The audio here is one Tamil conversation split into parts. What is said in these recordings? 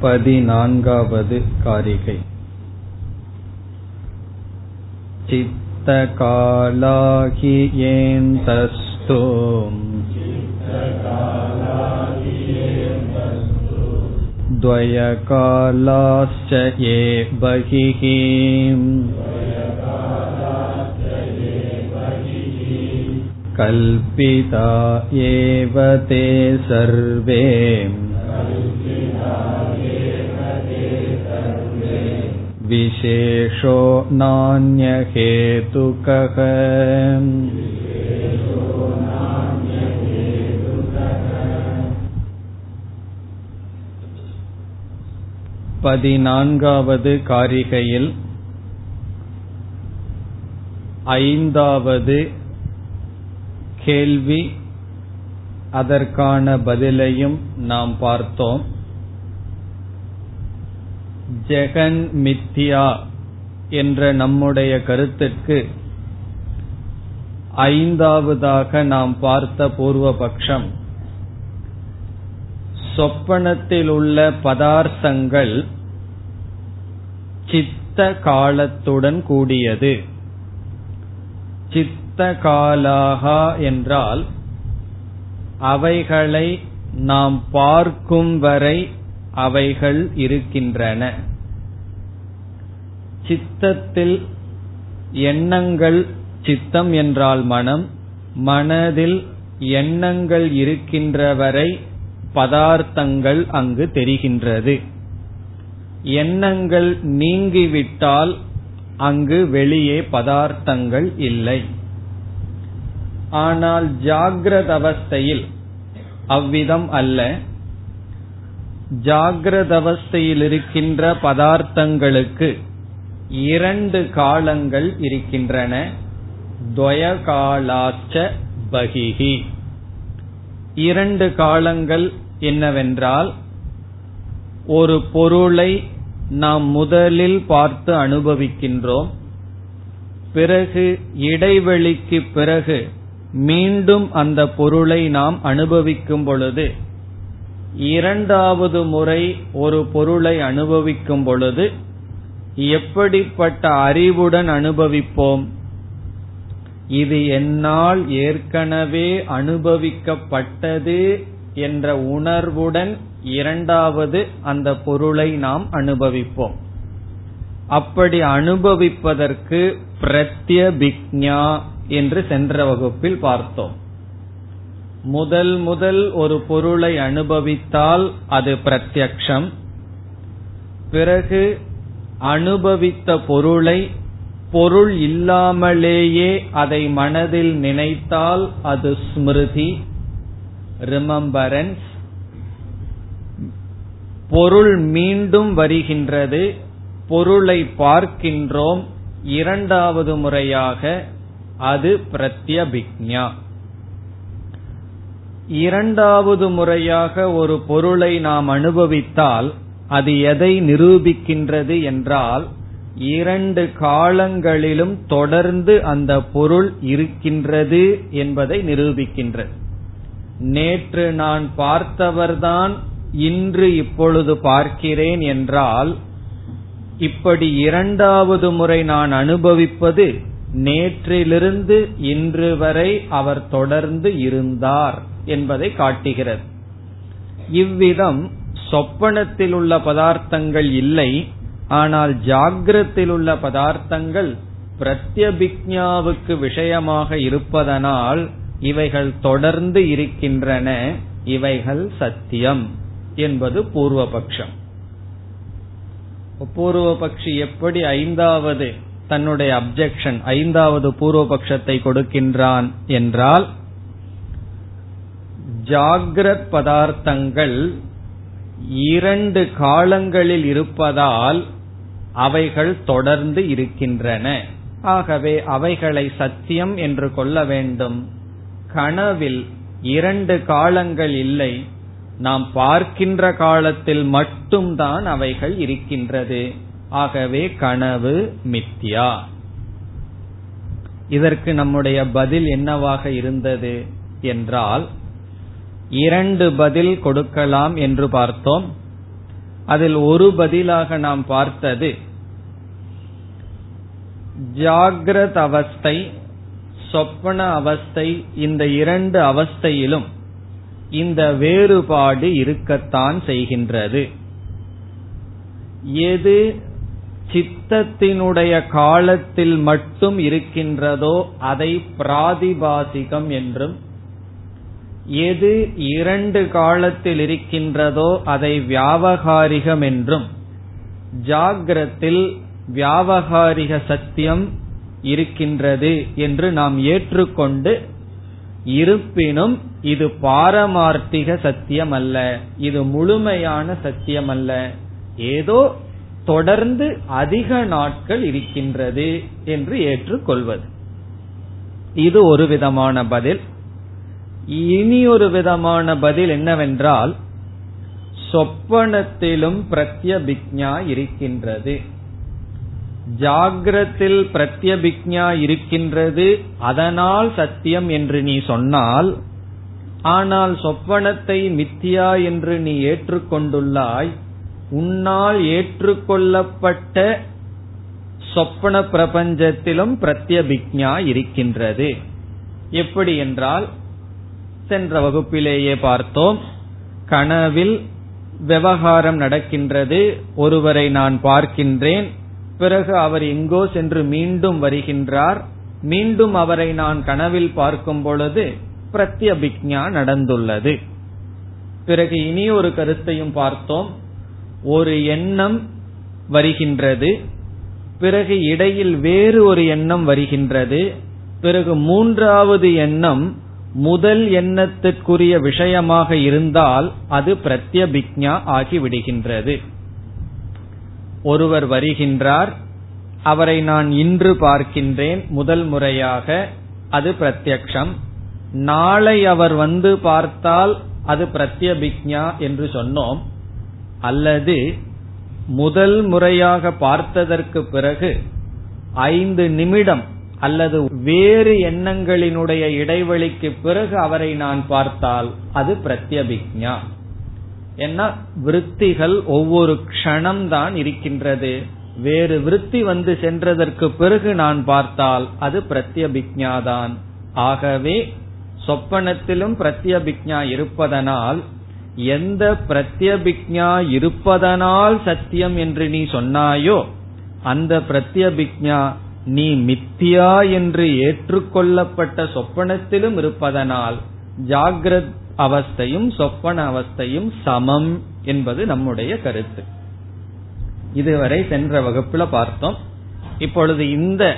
பதினான்காவது कारिकै चित्तकाला हि येन्तस्तु द्वयकालाश्च ये बहिः कल्पिता एव ते सर्वे विशेषो नान्यहेतुकः பதினான்காவது காரிகையில் ஐந்தாவது கேள்வி அதற்கான பதிலையும் நாம் பார்த்தோம் ஜெகன் மித்யா என்ற நம்முடைய கருத்துக்கு ஐந்தாவதாக நாம் பார்த்த பூர்வபக்ஷம். சொப்பனத்தில் உள்ள பதார்த்தங்கள் சித்த காலத்துடன் கூடியது. சித்த காலாகா என்றால் அவைகளை நாம் பார்க்கும் வரை அவைகள் இருக்கின்றன. சித்தத்தில் எண்ணங்கள் சித்தம் என்றால் மனம் மனதில் எண்ணங்கள் இருக்கின்ற வரை பதார்த்தங்கள் அங்கு தெரிகின்றது. எண்ணங்கள் நீங்கிவிட்டால் அங்கு வெளியே பதார்த்தங்கள் இல்லை. ஆனால் ஜாகிரத அவஸ்தையில் அவ்விதம் அல்ல. ஜாகிரத அவஸ்தையில் இருக்கின்ற பதார்த்தங்களுக்கு இரண்டு காலங்கள் இருக்கின்றன. துவயகாலாச்ச பகிஹி. இரண்டு காலங்கள் என்னவென்றால் ஒரு பொருளை நாம் முதலில் பார்த்து அனுபவிக்கின்றோம். பிறகு இடைவெளிக்கு பிறகு மீண்டும் அந்த பொருளை நாம் அனுபவிக்கும் பொழுது இரண்டாவது முறை ஒரு பொருளை அனுபவிக்கும் பொழுது எப்படிப்பட்ட அறிவுடன் அனுபவிப்போம்? இது என்னால் ஏற்கனவே அனுபவிக்கப்பட்டது என்ற உணர்வுடன் இரண்டாவது அந்த பொருளை நாம் அனுபவிப்போம். அப்படி அனுபவிப்பதற்கு பிரத்யபிக்ஞா என்று சென்ற வகுப்பில் பார்த்தோம். முதல் முதல் ஒரு பொருளை அனுபவித்தால் அது பிரத்யக்ஷம். பிறகு அனுபவித்த பொருளை பொருள் இல்லாமலேயே அதை மனதில் நினைத்தால் அது ஸ்மிருதி ரிமம்பரன்ஸ் பொருள் மீண்டும் வருகின்றது பொருளை பார்க்கின்றோம் இரண்டாவது முறையாக அது பிரத்யபிக்ஞா. இரண்டாவது முறையாக ஒரு பொருளை நாம் அனுபவித்தால் அது எதை நிரூபிக்கின்றது என்றால் இரண்டு காலங்களிலும் தொடர்ந்து அந்த பொருள் இருக்கின்றது என்பதை நிரூபிக்கின்றது. நேற்று நான் பார்த்தவர்தான் இன்று இப்பொழுது பார்க்கிறேன் என்றால் இப்படி இரண்டாவது முறை நான் அனுபவிப்பது நேற்றிலிருந்து இன்று வரை அவர் தொடர்ந்து இருந்தார் என்பதை காட்டுகிறது. இவ்விதம் சொப்பனத்தில் உள்ள பதார்த்தங்கள் இல்லை. ஆனால் ஜாகிரத்தில் உள்ள பதார்த்தங்கள் பிரத்யபிக்ஞாவுக்கு விஷயமாக இருப்பதனால் இவைகள் தொடர்ந்து இருக்கின்றன. இவைகள் சத்தியம் என்பது பூர்வபக்ஷம். பூர்வபக்ஷி எப்படி ஐந்தாவது தன்னுடைய அப்ஜெக்ஷன் ஐந்தாவது பூர்வபக்ஷத்தை கொடுக்கின்றான் என்றால் ஜாகிரத் பதார்த்தங்கள் இரண்டு காலங்களில் இருப்பதால் அவைகள் தொடர்ந்து இருக்கின்றன. ஆகவே அவைகளை சத்தியம் என்று கொள்ள வேண்டும். கனவில் இரண்டு காலங்கள் இல்லை. நாம் பார்க்கின்ற காலத்தில் மட்டும்தான் அவைகள் இருக்கின்றது. ஆகவே கனவு மித்யா. இதற்கு நம்முடைய பதில் என்னவாக இருந்தது? என்றால் இரண்டு பதில் கொடுக்கலாம் என்று பார்த்தோம். அதில் ஒரு பதிலாக நாம் பார்த்தது ஜாகிரத அவஸ்தை சொப்பன அவஸ்தை இந்த இரண்டு அவஸ்தையிலும் இந்த வேறுபாடு இருக்கத்தான் செய்கின்றது. எது சித்தத்தினுடைய காலத்தில் மட்டும் இருக்கின்றதோ அதை பிராதிபாசிகம் என்றும் எது இரண்டு காலத்தில் இருக்கின்றதோ அதை வியாபகாரிகம் என்றும் ஜாகிரத்தில் வியாவகாரிக சத்தியம் இருக்கின்றது என்று நாம் ஏற்றுக்கொண்டு இருப்பினும் இது பாரமார்த்திக சத்தியம் அல்ல இது முழுமையான சத்தியம் அல்ல ஏதோ தொடர்ந்து அதிக நாட்கள் இருக்கின்றது என்று ஏற்றுக்கொள்வது. இது ஒரு விதமான பதில். இனி ஒரு விதமான பதில் என்னவென்றால் சொப்பனத்திலும் பிரத்யபிக்ஞா இருக்கின்றது. ஜாகிரத்தில் பிரத்யபிக்ஞா இருக்கின்றது அதனால் சத்தியம் என்று நீ சொன்னால் ஆனால் சொப்பனத்தை மித்தியா என்று நீ ஏற்றுக்கொண்டுள்ளாய் உன்னால் ஏற்றுக்கொள்ளப்பட்ட சொப்பன பிரபஞ்சத்திலும் பிரத்யபிக்ஞா இருக்கின்றது. எப்படி என்றால் சென்ற வகுப்பிலேயே பார்த்தோம் கனவில் விவகாரம் நடக்கின்றது ஒருவரை நான் பார்க்கின்றேன் பிறகு அவர் எங்கோ சென்று மீண்டும் வருகின்றார் மீண்டும் அவரை நான் கனவில் பார்க்கும் பொழுது பிரத்யபிக்ஞா நடந்துள்ளது. பிறகு இனி ஒரு கருத்தையும் பார்த்தோம் ஒரு எண்ணம் வருகின்றது பிறகு இடையில் வேறு ஒரு எண்ணம் வருகின்றது பிறகு மூன்றாவது எண்ணம் முதல் எண்ணத்திற்குரிய விஷயமாக இருந்தால் அது பிரத்யபிக்ஞா ஆகிவிடுகின்றது. ஒருவர் வருகின்றார் அவரை நான் இன்று பார்க்கின்றேன் முதல் முறையாக அது பிரத்யக்ஷம். நாளை அவர் வந்து பார்த்தால் அது பிரத்யபிக்ஞா என்று சொன்னோம். அல்லது முதல் முறையாக பார்த்ததற்கு பிறகு ஐந்து நிமிடம் அல்லது வேறு எண்ணங்களினுடைய இடைவெளிக்கு பிறகு அவரை நான் பார்த்தால் அது பிரத்யபிக்ஞா. ஏன்னா விற்த்திகள் ஒவ்வொரு க்ஷணம் தான் இருக்கின்றது. வேறு விருத்தி வந்து சென்றதற்கு பிறகு நான் பார்த்தால் அது பிரத்யபிக்ஞாதான். ஆகவே சொப்பனத்திலும் பிரத்யபிக்ஞா இருப்பதனால் எந்த பிரத்யபிக்ஞா இருப்பதனால் சத்தியம் என்று நீ சொன்னாயோ அந்த பிரத்யபிக்ஞா நீ மித்தியா என்று ஏற்றுக்கொள்ளப்பட்ட சொப்பனத்திலும் இருப்பதனால் ஜாகிரத் அவஸ்தையும் சொப்பன அவஸ்தையும் சமம் என்பது நம்முடைய கருத்து. இதுவரை சென்ற வகுப்புல பார்த்தோம். இப்பொழுது இந்த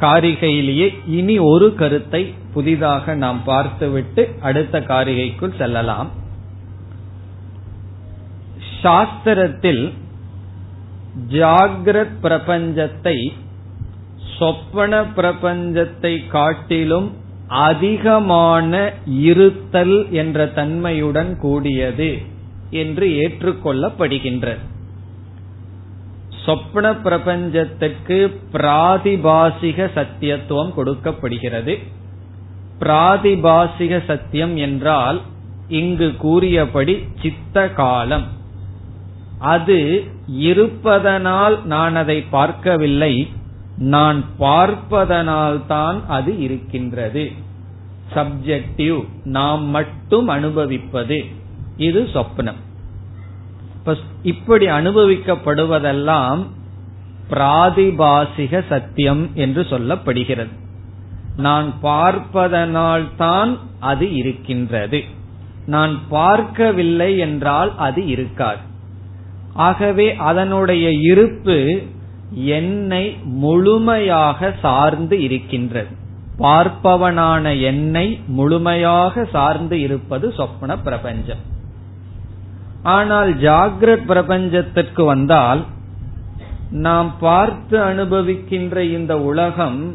காரிகையிலேயே இனி ஒரு கருத்தை புதிதாக நாம் பார்த்துவிட்டு அடுத்த காரிகைக்குள் செல்லலாம். சாஸ்திரத்தில் ஜாகிரத் பிரபஞ்சத்தை சொப்பன பிரபஞ்சத்தை காட்டிலும் அதிகமான இருத்தல் என்ற தன்மையுடன் கூடியது என்று ஏற்றுக்கொள்ளப்படுகின்றது சொப்ன பிரபஞ்சத்துக்கு பிராதிபாசிக சத்தியத்துவம் கொடுக்கப்படுகிறது. பிராதிபாசிக சத்தியம் என்றால் இங்கு கூறியபடி சித்த காலம். அது இருப்பதனால் நான் அதை பார்க்கவில்லை நான் பார்ப்பதனால்தான் அது இருக்கின்றது. சப்ஜெக்டிவ் நாம் மட்டும் அனுபவிப்பது. இது சொப்னம். இப்படி அனுபவிக்கப்படுவதெல்லாம் பிராதிபாசிக சத்தியம் என்று சொல்லப்படுகிறது. நான் பார்ப்பதனால் தான் அது இருக்கின்றது. நான் பார்க்கவில்லை என்றால் அது இருக்காது. ஆகவே அதனுடைய இருப்பு என்னை முழுமையாக சார்ந்து இருக்கின்றது. பார்ப்பவனான என்னை முழுமையாக சார்ந்து இருப்பது சொப்ன பிரபஞ்சம். ஆனால் ஜாகிரத் பிரபஞ்சத்திற்கு வந்தால் நாம் பார்த்து அனுபவிக்கின்ற இந்த உலகம்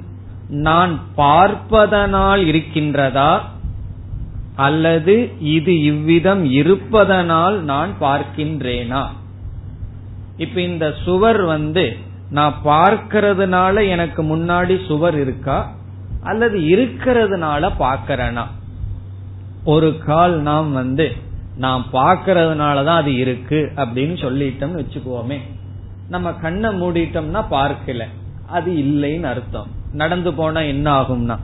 நான் பார்ப்பதனால் இருக்கின்றதா? அல்லது இது இவ்விதம் இருப்பதனால் நான் பார்க்கின்றேனா? இப்ப இந்த சுவர் வந்து நான் பார்க்கறதுனால எனக்கு முன்னாடி சுவர் இருக்கா? அல்லது இருக்கிறதுனால பார்க்கறனா? ஒரு கால் நாம் வந்து நான் பாக்கிறதுனாலதான் அது இருக்கு அப்படின்னு சொல்லிட்டோம்னு வச்சுக்குவோமே. நம்ம கண்ணை மூடிட்டோம்னா பார்க்கல. அது இல்லைன்னு அர்த்தம். நடந்து போனா என்ன ஆகும்னா?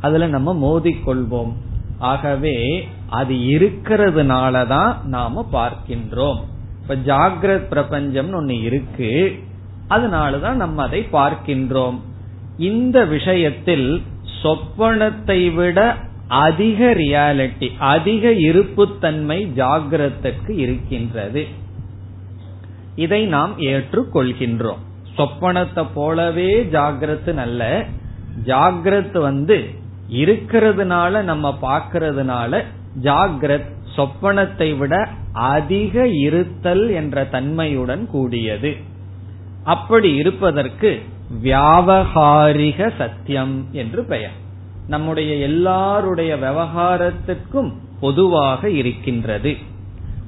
அதுல நம்ம மோதி கொள்வோம் ஆகவே அது இருக்கிறதுனாலதான் நாம பார்க்கின்றோம். இப்ப ஜாகிரத் பிரபஞ்சம்னு ஒண்ணு இருக்கு. அதனாலதான் நம்ம அதை பார்க்கின்றோம். இந்த விஷயத்தில் சொப்பனத்தை விட அதிக ரியாலிட்டி அதிக இருப்புத்தன்மை ஜாகிரத்துக்கு இருக்கின்றது. இதை நாம் ஏற்றுக்கொள்கின்றோம். சொப்பனத்தை போலவே ஜாகிரத்து நல்ல ஜாகிரத் வந்து இருக்கிறதுனால நம்ம பார்க்கறதுனால ஜாகிரத் சொப்பனத்தை விட அதிக இருத்தல் என்ற தன்மையுடன் கூடியது. அப்படி இருப்பதற்கு வியாவகாரிக சத்தியம் என்று பெயர். நம்முடைய எல்லாருடைய விவகாரத்திற்கும் பொதுவாக இருக்கின்றது.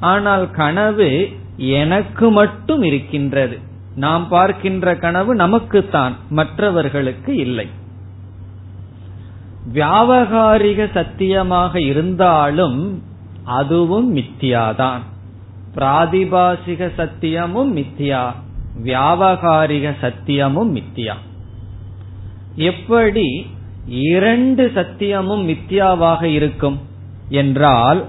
ஆனால் கனவு எனக்கு மட்டும் இருக்கின்றது. நாம் பார்க்கின்ற கனவு நமக்குத்தான் மற்றவர்களுக்கு இல்லை. வியாவகாரிக சத்தியமாக இருந்தாலும் அதுவும் மித்தியாதான். பிராதிபாசிக சத்தியமும் மித்தியா. வியாபகாரிக சத்தியமும் மித்தியா. எப்படி இரண்டு சத்தியமும் மித்தியாவாக இருக்கும் என்றால்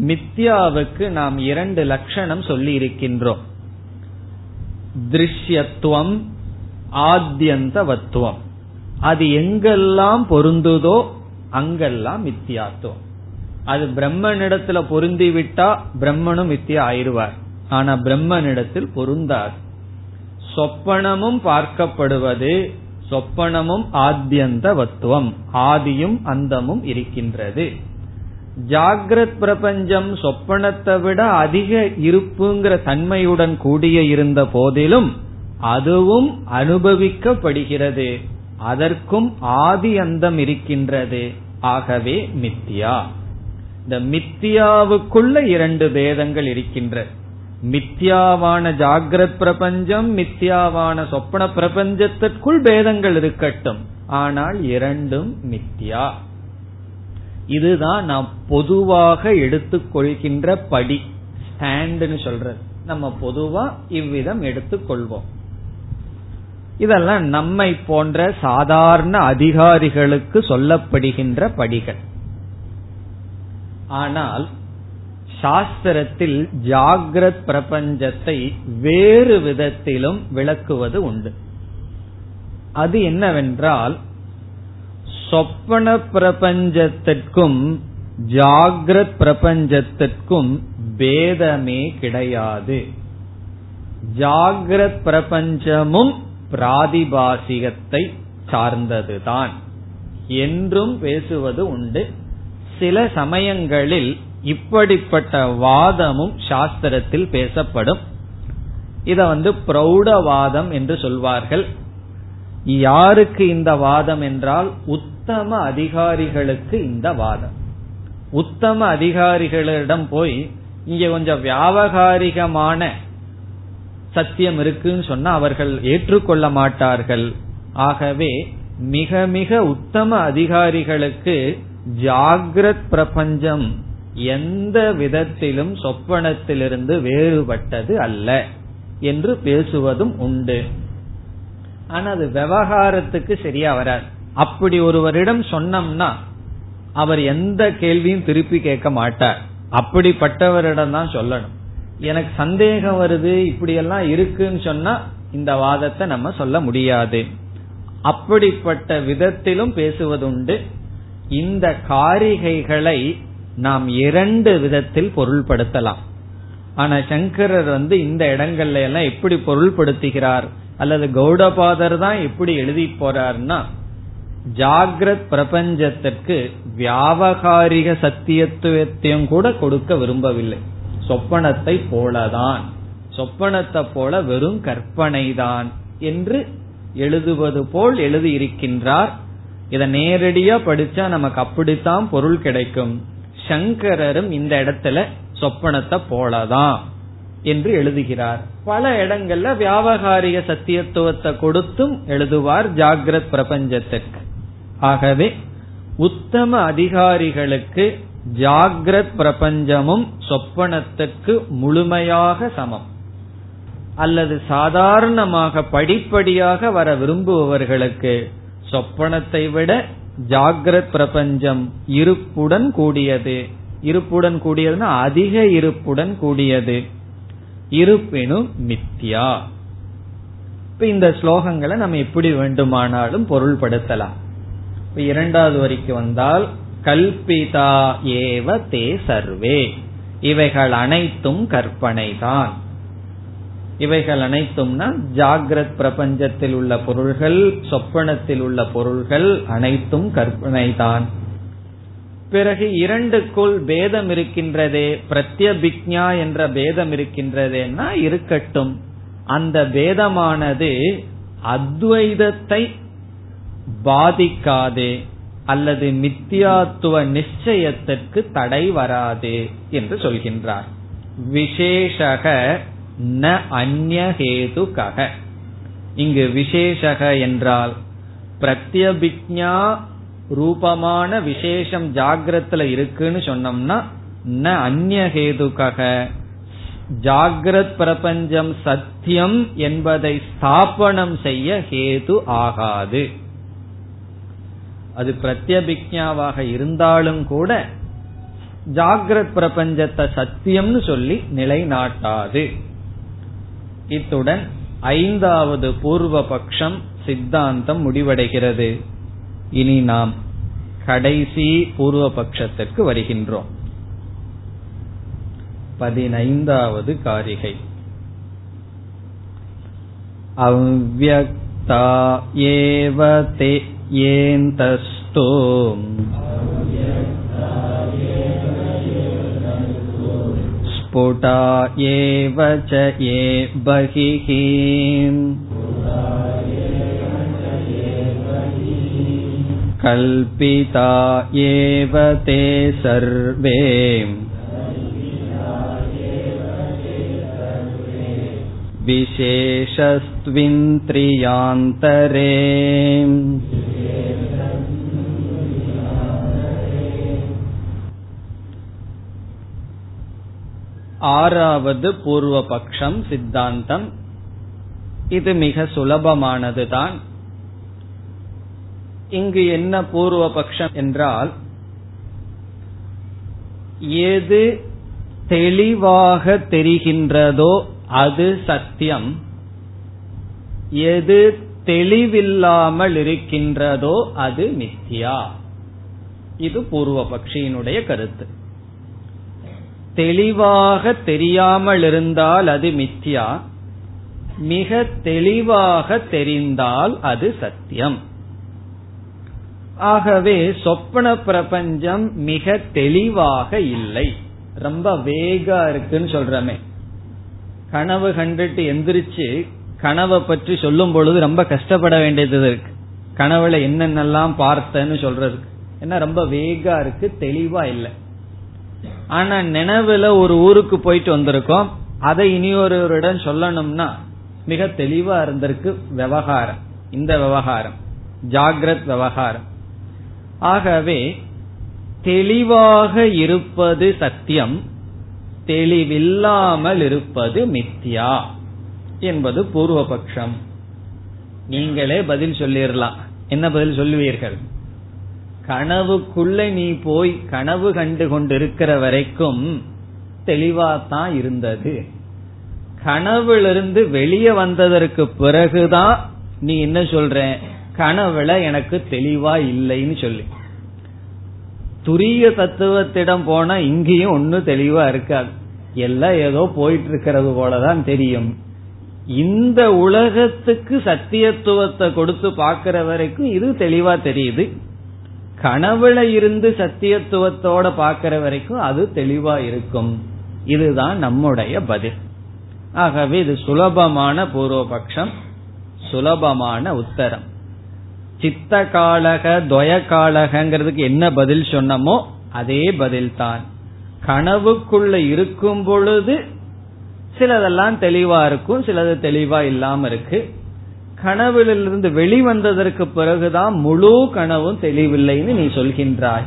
மித்யாவுக்கு நாம் இரண்டு லட்சணம் சொல்லி இருக்கின்றோம் திருஷ்யத்துவம் ஆத்தியந்தவத்துவம். அது எங்கெல்லாம் பொருந்துதோ அங்கெல்லாம் மித்தியாத்துவம். அது பிரம்மனிடத்துல பொருந்திவிட்டா பிரம்மனும் மித்தியா ஆயிடுவார். ஆனா பிரம்மனிடத்தில் பொருந்தார் சொப்பனமும் பார்க்கப்படுவது சொப்பனமும் ஆத்தியந்தவத்துவம் ஆதியும் அந்தமும் இருக்கின்றது. ஜாகிரத் பிரபஞ்சம் சொப்பனத்தை விட அதிக இருப்புங்கிற தன்மையுடன் கூடிய இருந்த போதிலும் அதுவும் அனுபவிக்கப்படுகிறது. அதற்கும் ஆதி அந்தம் இருக்கின்றது. ஆகவே மித்தியா. இந்த மித்தியாவுக்குள்ள இரண்டு பேதங்கள் இருக்கின்றது மித்யாவான ஜாகிரத் பிரபஞ்சம் மித்யாவான சொப்பன பிரபஞ்சத்திற்குள் பேதங்கள் இருக்கட்டும். ஆனால் இரண்டும் மித்யா. இதுதான் நாம் பொதுவாக எடுத்துக்கொள்கின்ற படி. ஸ்டாண்ட்னு சொல்றது. நம்ம பொதுவா இவ்விதம் எடுத்துக்கொள்வோம் இதெல்லாம் நம்மை போன்ற சாதாரண அதிகாரிகளுக்கு சொல்லப்படுகின்ற படிகள். ஆனால் சாஸ்திரத்தில் ஜாகிரத் பிரபஞ்சத்தை வேறு விதத்திலும் விளக்குவது உண்டு. அது என்னவென்றால் சொப்பன பிரபஞ்சத்திற்கும் ஜாகிரத் பிரபஞ்சத்திற்கும் பேதமே கிடையாது. ஜாகிரத் பிரபஞ்சமும் பிராதிபாசிகத்தை சார்ந்ததுதான். என்றும் பேசுவது உண்டு. சில சமயங்களில் இப்படிப்பட்ட வாதமும் சாஸ்திரத்தில் பேசப்படும். இத வந்து பிரௌடவாதம் என்று சொல்வார்கள். யாருக்கு இந்த வாதம் என்றால் உத்தம அதிகாரிகளுக்கு இந்த வாதம். உத்தம அதிகாரிகளிடம் போய் இங்க கொஞ்சம் வியாபகாரிகமான சத்தியம் இருக்குன்னு சொன்னா அவர்கள் ஏற்றுக்கொள்ள மாட்டார்கள். ஆகவே மிக மிக உத்தம அதிகாரிகளுக்கு ஜாகிரத் பிரபஞ்சம் எந்த விதத்திலும் சொப்பனத்திலிருந்து வேறுபட்டது அல்ல என்று பேசுவதும் உண்டு. ஆனா அது விவகாரத்துக்கு சரியா வராது. அப்படி ஒருவரிடம் சொன்னோம்னா அவர் எந்த கேள்வியும் திருப்பி கேட்க மாட்டார். அப்படிப்பட்டவரிடம் தான் சொல்லணும். எனக்கு சந்தேகம் வருது இப்படி எல்லாம் இருக்குன்னு சொன்னா இந்த வாதத்தை நம்ம சொல்ல முடியாது. அப்படிப்பட்ட விதத்திலும் பேசுவதுண்டு. இந்த காரிகைகளை நாம் இரண்டு விதத்தில் பொருள்படுத்தலாம். ஆனா சங்கரர் வந்து இந்த இடங்கள்ல எல்லாம் எப்படி பொருள்படுத்துகிறார்? அல்லது கௌடபாதர் தான் எப்படி எழுதி போறார்னா ஜாகிரத் பிரபஞ்சத்திற்கு வியாபகாரிக சத்தியத்துவத்தையும் கூட கொடுக்க விரும்பவில்லை. சொப்பனத்தை போலதான். சொப்பனத்தை போல வெறும் கற்பனை தான் என்று எழுதுவது போல் எழுதியிருக்கின்றார். இதை நேரடியா படிச்சா நமக்கு அப்படித்தான் பொருள் கிடைக்கும். சங்கரரும் இந்த இடத்துல சொப்பனத்தை போலதான் என்று எழுதுகிறார். பல இடங்கள்ல வியாபகாரிக சத்தியத்துவத்தை கொடுத்தும் எழுதுவார் ஜாகிரத் பிரபஞ்சத்திற்கு ஆகவே உத்தம அதிகாரிகளுக்கு ஜாகிரத் பிரபஞ்சமும் சொப்பனத்துக்கு முழுமையாக சமம். அல்லது சாதாரணமாக படிப்படியாக வர விரும்புபவர்களுக்கு சொப்பனத்தை விட ஜாகிரத் பிரபஞ்சம் இருப்புடன் கூடியது. இருப்புடன் கூடியதுன்னா அதிக இருப்புடன் கூடியது. இருப்பினும் மித்யா. இப்ப இந்த ஸ்லோகங்களை நம்ம எப்படி வேண்டுமானாலும் பொருள்படுத்தலாம். இப்ப இரண்டாவது வரைக்கும் வந்தால் கல்பிதா ஏவ தே சர்வே. இவைகள் அனைத்தும் கற்பனைதான். இவைகள் அனைத்தும்னா ஜாகிரத் பிரபஞ்சத்தில் உள்ள பொருள்கள் சொப்பனத்தில் உள்ள பொருள்கள் அனைத்தும் கற்பனைதான். பிறகு இரண்டுக்குள் பேதம் இருக்கின்றதே பிரத்யபிக்ஞா என்ற பேதம் இருக்கின்றதேன்னா இருக்கட்டும். அந்த பேதமானது அத்வைதத்தை பாதிக்காதே அல்லது மித்தியாத்துவ நிச்சயத்திற்கு தடை வராது என்று சொல்கின்றார். விசேஷக ந கக இங்கு விசேஷக என்றால் பிரத்யபிக்ஞா ரூபமான விசேஷம் ஜாகிரத்துல இருக்குன்னு சொன்னோம்னா ந கக ஜாகிரத் பிரபஞ்சம் சத்தியம் என்பதை ஸ்தாபனம் செய்ய ஹேது ஆகாது. அது பிரத்யபிக்ஞாவாக இருந்தாலும் கூட ஜாகிரத் பிரபஞ்சத்தை சத்தியம்னு சொல்லி நிலைநாட்டாது. இத்துடன் ஐந்தாவது பூர்வ பட்சம் சித்தாந்தம் முடிவடைகிறது. இனி நாம் கடைசி பூர்வ பட்சத்திற்கு வருகின்றோம். பதினைந்தாவது காரிகை. अव्यक्ता एव ते ஏந்தஸ்தோ स्फुटा एव च ये बहिः कल्पिता एव ते सर्वे विशेषस्त्विन्द्रियान्तरे ஆறாவது பூர்வ பட்சம் சித்தாந்தம். இது மிக சுலபமானதுதான் இங்கு என்ன பூர்வ பட்சம் என்றால் எது தெளிவாக தெரிகின்றதோ அது சத்தியம். எது தெளிவில்லாமல் இருக்கின்றதோ அது மித்தியா இது பூர்வ பட்சியினுடைய கருத்து. தெளிவாக தெரியாமல் இருந்தால் அது மித்யா மிக தெளிவாக தெரிந்தால் அது சத்தியம். ஆகவே சொப்பன பிரபஞ்சம் மிக தெளிவாக இல்லை. ரொம்ப வேகா இருக்குன்னு சொல்றமே. கனவு கண்டுட்டு எந்திரிச்சு கனவை பற்றி சொல்லும் பொழுது ரொம்ப கஷ்டப்பட வேண்டியது இருக்கு. கனவுல என்னென்னலாம் பார்த்தேன்னு சொல்றதுக்கு. என்ன ரொம்ப வேகா இருக்கு தெளிவா இல்லை. ஆனா நினைவுல ஒரு ஊருக்கு போயிட்டு வந்திருக்கோம். அதை இனி ஒருவரிடம் சொல்லணும்னா மிக தெளிவா இருந்திருக்கு விவகாரம். இந்த விவகாரம். ஜாகிரத் விவகாரம். ஆகவே தெளிவாக இருப்பது சத்தியம் தெளிவில்லாமல் இருப்பது மித்யா என்பது பூர்வபக்ஷம். நீங்களே பதில் சொல்லிடலாம் என்ன பதில் சொல்லுவீர்கள்? கனவுக்குள்ள நீ போய் கனவு கண்டு கொண்டிருக்கிற வரைக்கும் தெளிவா தான் இருந்தது. கனவுலிருந்து வெளியே வந்ததற்கு பிறகுதான் நீ என்ன சொல்ற? கனவுல எனக்கு தெளிவா இல்லைன்னு சொல்லி. துரிய தத்துவத்திடம் போனா இங்கேயும் ஒன்னும் தெளிவா இருக்காது. எல்லாம் ஏதோ போயிட்டு இருக்கிறது போலதான் தெரியும். இந்த உலகத்துக்கு சத்தியத்துவத்தை கொடுத்து பாக்குற வரைக்கும் இது தெளிவா தெரியுது. கனவுல இருந்து சத்தியத்துவத்தோட பாக்கிற வரைக்கும் அது தெளிவா இருக்கும். இதுதான் நம்முடைய பதில். ஆகவே இது சுலபமான பூர்வபக்ஷம் சுலபமான உத்தரம். சித்த காலக துவய காலகங்கிறதுக்கு என்ன பதில் சொன்னமோ அதே பதில் தான் கனவுக்குள்ள இருக்கும் பொழுது சிலதெல்லாம் தெளிவா இருக்கும் சிலது தெளிவா இல்லாம இருக்கு. கனவிலிருந்து வெளிவந்ததற்கு பிறகுதான் முழு கனவும் தெளிவில்லைன்னு நீ சொல்கின்றாய்.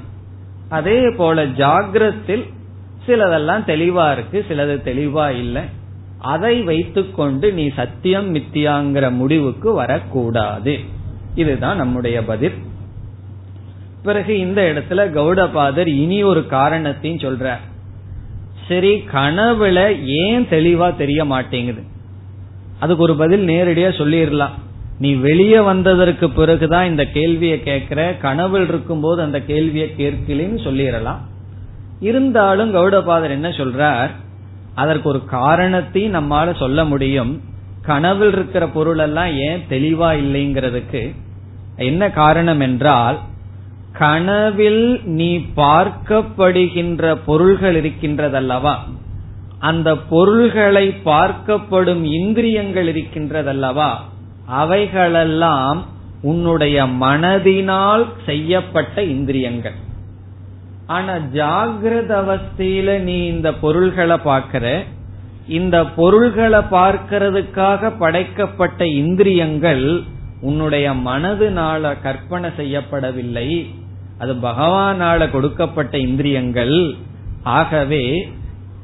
அதே போல ஜாகிரத்தில் சிலதெல்லாம் தெளிவா இருக்கு சிலது தெளிவா இல்லை. அதை வைத்துக்கொண்டு நீ சத்தியம் மித்தியாங்கிற முடிவுக்கு வரக்கூடாது. இதுதான் நம்முடைய பதில். பிறகு இந்த இடத்துல கௌடபாதர் இனி ஒரு காரணத்தையும் சொல்ற சரி கனவுல ஏன் தெளிவா தெரிய மாட்டேங்குது? அதுக்கு ஒரு பதில் நேரடியா சொல்லிடலாம். நீ வெளியே வந்ததற்கு பிறகுதான் இந்த கேள்வியை கேட்கிற கனவில் இருக்கும்போது அந்த கேள்வியை கேட்கலன்னு சொல்லிடலாம். இருந்தாலும் கௌடபாதர் என்ன சொல்றார்? அதற்கு ஒரு காரணத்தையும் நம்மால சொல்ல முடியும். கனவில் இருக்கிற பொருள் எல்லாம் ஏன் தெளிவா இல்லைங்கிறதுக்கு. என்ன காரணம் என்றால் கனவில் நீ பார்க்கப்படுகின்ற பொருள்கள் இருக்கின்றதல்லவா? அந்த பொருள்களை பார்க்கப்படும் இந்திரியங்கள் இருக்கின்றதல்லவா? அவைகளெல்லாம் உன்னுடைய மனதினால் செய்யப்பட்ட இந்திரியங்கள். ஆனா ஜாகிரத அவஸ்தையில நீ இந்த பொருள்களை பார்க்கிற இந்த பொருள்களை பார்க்கறதுக்காக படைக்கப்பட்ட இந்திரியங்கள் உன்னுடைய மனதுனால கற்பனை செய்யப்படவில்லை. அது பகவானால கொடுக்கப்பட்ட இந்திரியங்கள். ஆகவே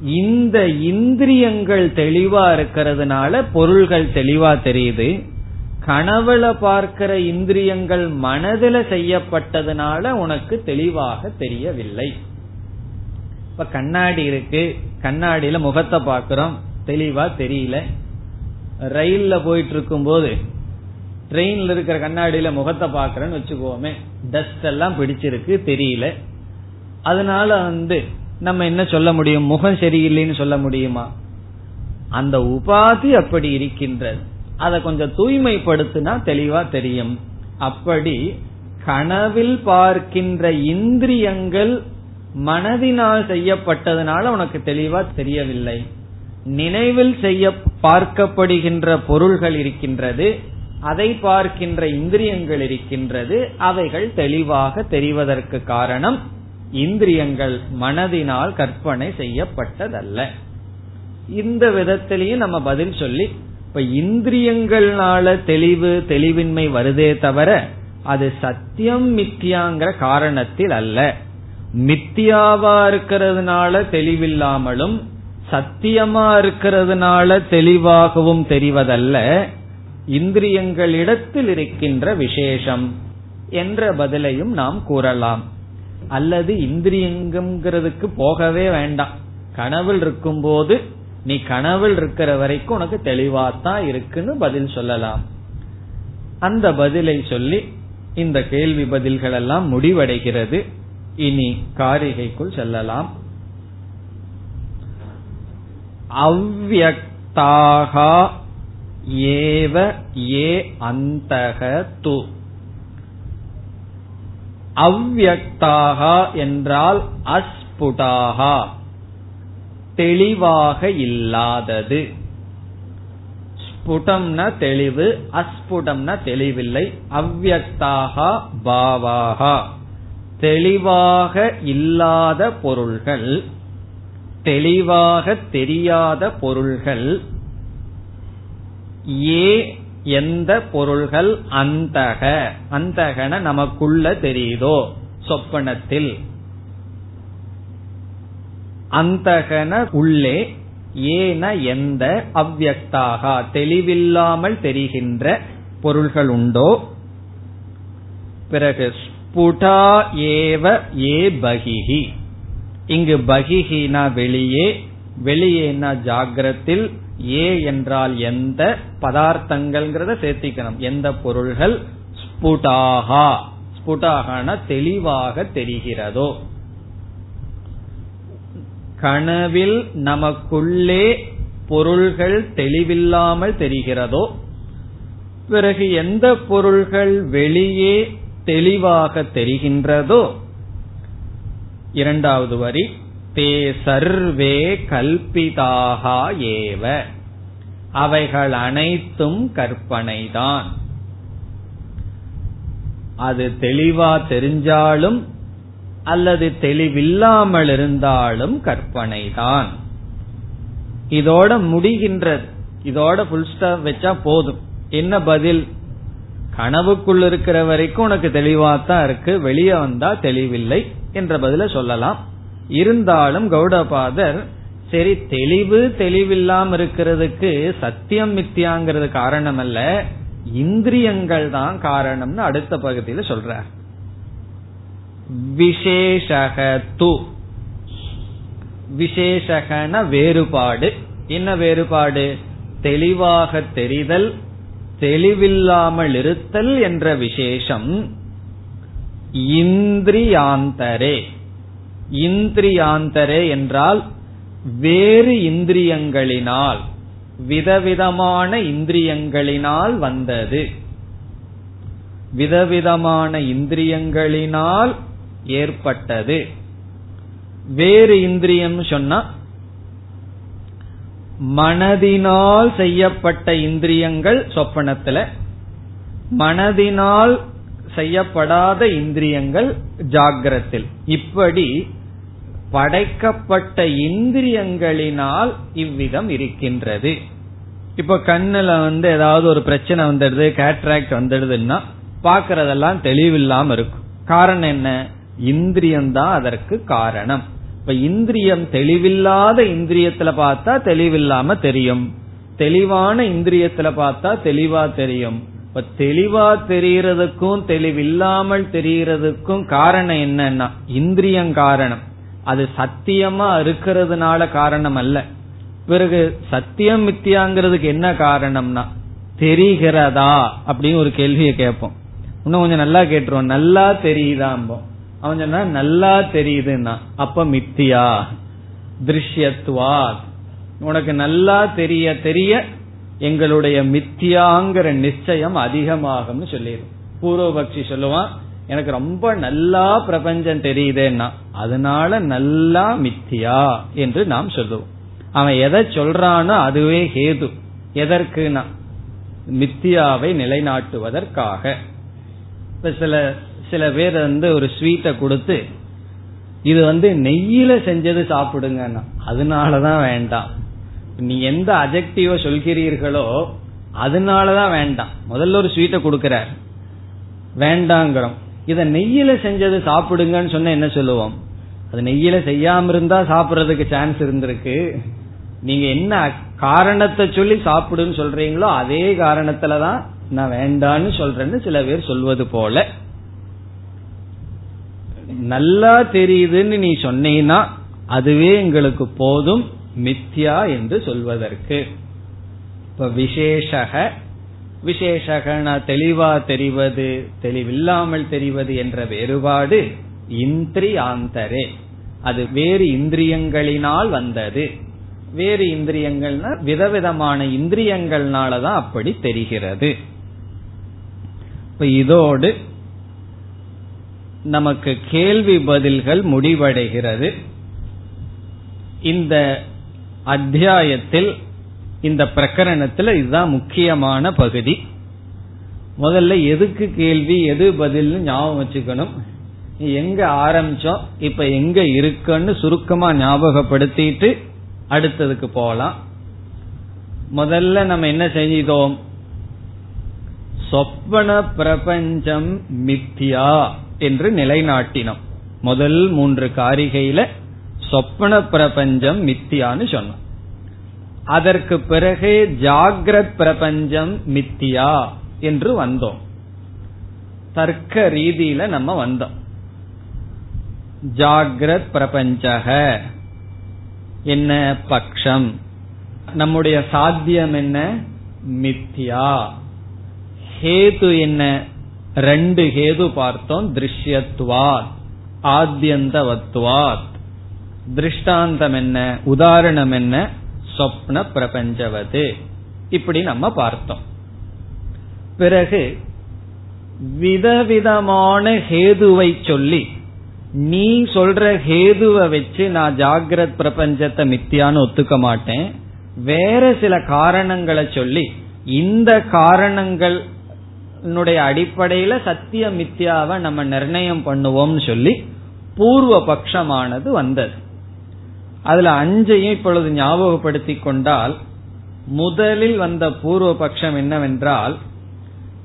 இந்த இந்திரியங்கள் தெளிவா இருக்கிறதுனால பொருள்கள் தெளிவா தெரியுது. கனவுல பார்க்கிற இந்திரியங்கள் மனதில செய்யப்பட்டதுனால உனக்கு தெளிவாக தெரியவில்லை. இப்ப கண்ணாடி இருக்கு. கண்ணாடியில முகத்தை பாக்கிறோம் தெளிவா தெரியல. ரயில்ல போயிட்டு இருக்கும் போது ட்ரெயின்ல இருக்கிற கண்ணாடியில முகத்தை பாக்கிறேன்னு வச்சுக்கோமே டஸ்ட் எல்லாம் பிடிச்சிருக்கு தெரியல. அதனால வந்து நம்ம என்ன சொல்ல முடியும்? முகம் சரியில்லைன்னு சொல்ல முடியுமா? அந்த உபாதி அப்படி இருக்கின்றது. அதை கொஞ்சம் தூய்மைப்படுத்தினா தெளிவா தெரியும். அப்படி கனவில் பார்க்கின்ற இந்திரியங்கள் மனதினால் செய்யப்பட்டதுனால உனக்கு தெளிவா தெரியவில்லை. நினைவில் செய்ய பார்க்கப்படுகின்ற பொருள்கள் இருக்கின்றது. அதை பார்க்கின்ற இந்திரியங்கள் இருக்கின்றது. அவைகள் தெளிவாக தெரிவதற்கு காரணம் இந்திரியங்கள் மனதினால் கற்பனை செய்யப்பட்டதல்ல. இந்த விதத்திலையும் நம்ம பதில் சொல்லி இப்ப இந்திரியங்கள்னால தெளிவு தெளிவின்மை வருதே தவிர அது சத்தியம் மித்தியாங்கிற காரணத்தில் அல்ல. மித்தியாவா இருக்கிறதுனால தெளிவில்லாமலும் சத்தியமா இருக்கிறதுனால தெளிவாகவும் தெரிவதல்ல இந்திரியங்களிடத்தில் இருக்கின்ற விசேஷம் என்ற பதிலையும் நாம் கூறலாம். அல்லது இந்திரியங்கிறதுக்கு போகவே வேண்டாம். கனவில் இருக்கும் போது நீ கனவில் இருக்கிற வரைக்கும் உனக்கு தெளிவாத்தான் இருக்குன்னு பதில் சொல்லலாம். அந்த பதிலை சொல்லி இந்த கேள்வி பதில்கள் எல்லாம் முடிவடைகிறது. இனி காரிகைக்குள் செல்லலாம். அவ்வக்தாக ஏவ ஏ அந்தக து அவ்வக்தாகா என்றால் அஸ்புடாகா தெளிவாக இல்லாதது. ஸ்புடம்னா தெளிவு அஸ்புடம்னா தெளிவில்லை. அவ்வக்தாகா பாவாகா. தெளிவாக இல்லாத பொருள்கள் தெளிவாக தெரியாத பொருள்கள் ஏ எந்த பொருள்கள் அந்தக? அந்தகன நமக்குள்ள தெரியுதோ? சொப்பனத்தில். அந்தகன உள்ளே ஏன எந்த அவ்வக்தாக? தெளிவில்லாமல் தெரிகின்ற பொருள்கள் உண்டோ பிறகு ஸ்புடா ஏவ ஏ பகிஹி. இங்கு பகிஹினா வெளியே வெளியேனா ஜாகிரத்தில் ஏ என்றால் எந்த பதார்த்தங்கள்ங்கிறத சேர்த்திக்கணும். எந்த பொருள்கள்? ஸ்புடாகா. ஸ்புடாகனா தெளிவாக தெரிகிறதோ. கனவில் நமக்குள்ளே பொருள்கள் தெளிவில்லாமல் தெரிகிறதோ பிறகு எந்த பொருள்கள் வெளியே தெளிவாக தெரிகின்றதோ இரண்டாவது வரி தே சர்வே கல்பிதாகா ஏவ. அவைகள் அனைத்தும் கற்பனைதான். அது தெளிவா தெரிஞ்சாலும் அல்லது தெளிவில்லாமல் இருந்தாலும் கற்பனைதான். இதோட முடிகின்றது. இதோட புல் ஸ்டாப் வச்சா போதும். என்ன பதில்? கனவுக்குள் இருக்கிற வரைக்கும் உனக்கு தெளிவா தான் இருக்கு. வெளியே வந்தா தெளிவில்லை என்ற பதில சொல்லலாம். இருந்தாலும் கௌடபாதர் சரி தெளிவு தெளிவில்லாம இருக்கிறதுக்கு சத்தியம் மித்தியாங்கிறது காரணம் அல்ல இந்திரியங்கள் தான் காரணம்னு அடுத்த பகுதியில சொல்றார். விசேஷக து விசேஷகன வேறுபாடு. என்ன வேறுபாடு? தெளிவாக தெரிதல் தெளிவில்லாமல் இருத்தல் என்ற விசேஷம் இந்திரியாந்தரே. இந்திரியாந்தரே என்றால் வேறு இந்திரியங்களினால் விதவிதமான இந்திரியங்களினால் வந்தது. விதவிதமான இந்திரியங்களினால் ஏற்பட்டது. வேறு இந்திரியம் சொன்னா மனதினால் செய்யப்பட்ட இந்திரியங்கள் சொப்பனத்துல மனதினால் செய்யப்படாத இந்திரியங்கள் ஜாகிரத்தில் இப்படி படைக்கப்பட்ட இந்திரியங்களினால் இவ்விதம் இருக்கின்றது. இப்ப கண்ணுல வந்து ஏதாவது ஒரு பிரச்சனை வந்துடுது கேட்ராக்ட் வந்துடுதுன்னா பாக்குறதெல்லாம் தெளிவில்லாம இருக்கும். காரணம் என்ன? இந்திரியம் தான் அதற்கு காரணம். இப்ப இந்திரியம் தெளிவில்லாத இந்திரியத்துல பார்த்தா தெளிவில்லாம தெரியும். தெளிவான இந்திரியத்துல பார்த்தா தெளிவா தெரியும். இப்ப தெளிவா தெரியறதுக்கும் தெளிவில்லாமல் தெரியறதுக்கும் காரணம் என்னன்னா இந்திரியம் காரணம். அது சத்தியமா இருக்கிறதுனால காரணம் அல்ல பிறகு சத்தியம் மித்தியாங்கிறதுக்கு என்ன காரணம்னா தெரிகிறதா அப்படின்னு ஒரு கேள்வியை கேட்போம். இன்னும் கொஞ்சம் நல்லா கேட்டுருவோம். நல்லா தெரியுதாம்போம். அவன் சொன்னா நல்லா தெரியுதுன்னா அப்ப மித்தியா திருஷ்யத்துவா உனக்கு நல்லா தெரிய தெரிய எங்களுடைய மித்தியாங்கிற நிச்சயம் அதிகமாகும்னு சொல்லிடும் பூர்வபக்ஷி சொல்லுவான் எனக்கு ரொம்ப நல்லா பிரபஞ்சம் தெரியுதேன்னா அதனால நல்லா மித்தியா என்று நாம் சொல்லுவோம். அவன் எதை சொல்றானோ அதுவே ஹேது. எதற்குனா மித்தியாவை நிலைநாட்டுவதற்காக. இப்ப சில சில பேர் வந்து ஒரு ஸ்வீட்டை கொடுத்து இது வந்து நெய்யில செஞ்சது சாப்பிடுங்கன்னா அதனாலதான் வேண்டாம். நீ எந்த அஜெக்டிவ சொல்கிறீர்களோ அதனாலதான் வேண்டாம். முதல்ல ஒரு ஸ்வீட்டை கொடுக்கிறார். வேண்டாங்கிறோம். இத நெய்யில செஞ்சது சாப்பிடுங்கன்னு சொன்ன என்ன சொல்லுவோம்? அது நெய்யில செய்யாம இருந்தா சாப்பிடுறதுக்கு சான்ஸ் இருந்திருக்கு. நீங்க என்ன காரணத்தை சொல்லி சாப்பிடுன்னு சொல்றீங்களோ அதே காரணத்துலதான் நான் வேண்டான்னு சொல்றேன்னு சில பேர் சொல்வது போல. நல்லா தெரியுதுன்னு நீ சொன்னீங்கன்னா அதுவே எங்களுக்கு போதும். மித்யா என்று சொல்வதற்கு. இப்ப விசேஷக விசேஷகன தெளிவா தெரிவது தெளிவில்லாமல் தெரிவது என்ற வேறுபாடு இந்திரியாந்தரே அது வேறு இந்திரியங்களினால் வந்தது. வேறு இந்திரியங்கள்னா விதவிதமான இந்திரியங்கள்னாலதான் அப்படி தெரிகிறது. இப்ப இதோடு நமக்கு கேள்வி பதில்கள் முடிவடைகிறது. இந்த அத்தியாயத்தில் இந்த பிரகரணத்துல இதுதான் முக்கியமான பகுதி. முதல்ல எதுக்கு கேள்வி எது பதில்னு ஞாபகம் வச்சுக்கணும். எங்க ஆரம்பிச்சோம் இப்ப எங்க இருக்குன்னு சுருக்கமா ஞாபகப்படுத்திட்டு அடுத்ததுக்கு போகலாம் முதல்ல நம்ம என்ன செஞ்சோம் சொப்பன பிரபஞ்சம் மித்தியா என்று நிலைநாட்டினோம். முதல் மூன்று காரிகையில சொப்பன பிரபஞ்சம் மித்தியான்னு சொன்னோம் அதற்கு பிறகு ஜாகிரத் பிரபஞ்சம் மித்தியா என்று வந்தோம். தர்க்க ரீதியில நம்ம வந்தோம். ஜாகிரத் பிரபஞ்சக. என்ன பக்ஷம்? நம்முடைய சாத்தியம் என்ன? மித்தியா. ஹேது என்ன? ரெண்டு ஹேது பார்த்தோம் திருஷ்யத்வாத் ஆத்தியந்தவத்வாத் திருஷ்டாந்தம் என்ன உதாரணம் என்ன சொப்ன பிரபஞ்சவது. இப்படி நம்ம பார்த்தோம். பிறகு விதவிதமான ஹேதுவை சொல்லி நீ சொல்ற ஹேதுவை வச்சு நான் ஜாகிரத் பிரபஞ்சத்தை மித்தியான்னு ஒத்துக்க மாட்டேன். வேற சில காரணங்களை சொல்லி இந்த காரணங்கள் அடிப்படையில சத்திய மித்தியாவை நம்ம நிர்ணயம் பண்ணுவோம்னு சொல்லி பூர்வ பட்சமானது வந்தது. அதுல அஞ்சையும் இப்பொழுது ஞாபகப்படுத்திக் கொண்டால் முதலில் வந்த பூர்வ பட்சம் என்னவென்றால்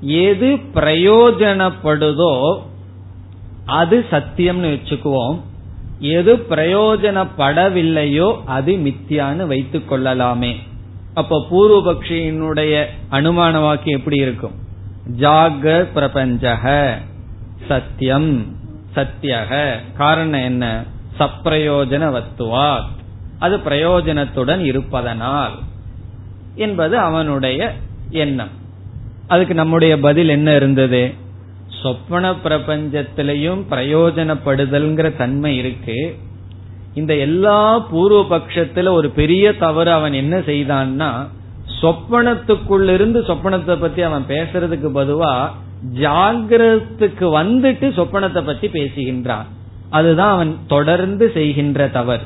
எது பிரயோஜனப்படுதோ அது சத்தியம்னு வச்சுக்குவோம். எது பிரயோஜனப்படவில்லையோ அது மித்தியான்னு வைத்துக் கொள்ளலாமே. அப்ப பூர்வபக்ஷியினுடைய அனுமான வாக்கியம் எப்படி இருக்கும்? ஜாக பிரபஞ்சக சத்தியம் சத்தியக காரணம் என்ன? சப்பிரயோஜன வஸ்துவா அது பிரயோஜனத்துடன் இருப்பதனால் என்பது அவனுடைய எண்ணம். அதுக்கு நம்முடைய பதில் என்ன இருந்தது? சொப்பன பிரபஞ்சத்திலையும் பிரயோஜனப்படுதல்ங்கிற தன்மை இருக்கு. இந்த எல்லா பூர்வ பட்சத்துல ஒரு பெரிய தவறு அவன் என்ன செய்தான்னா சொப்பனத்துக்குள்ளிருந்து சொப்பனத்தை பத்தி அவன் பேசுறதுக்கு பதுவா ஜாகிரத்துக்கு வந்துட்டு சொப்பனத்தை பத்தி பேசுகின்றான். அதுதான் அவன் தொடர்ந்து செய்கின்ற தவறு.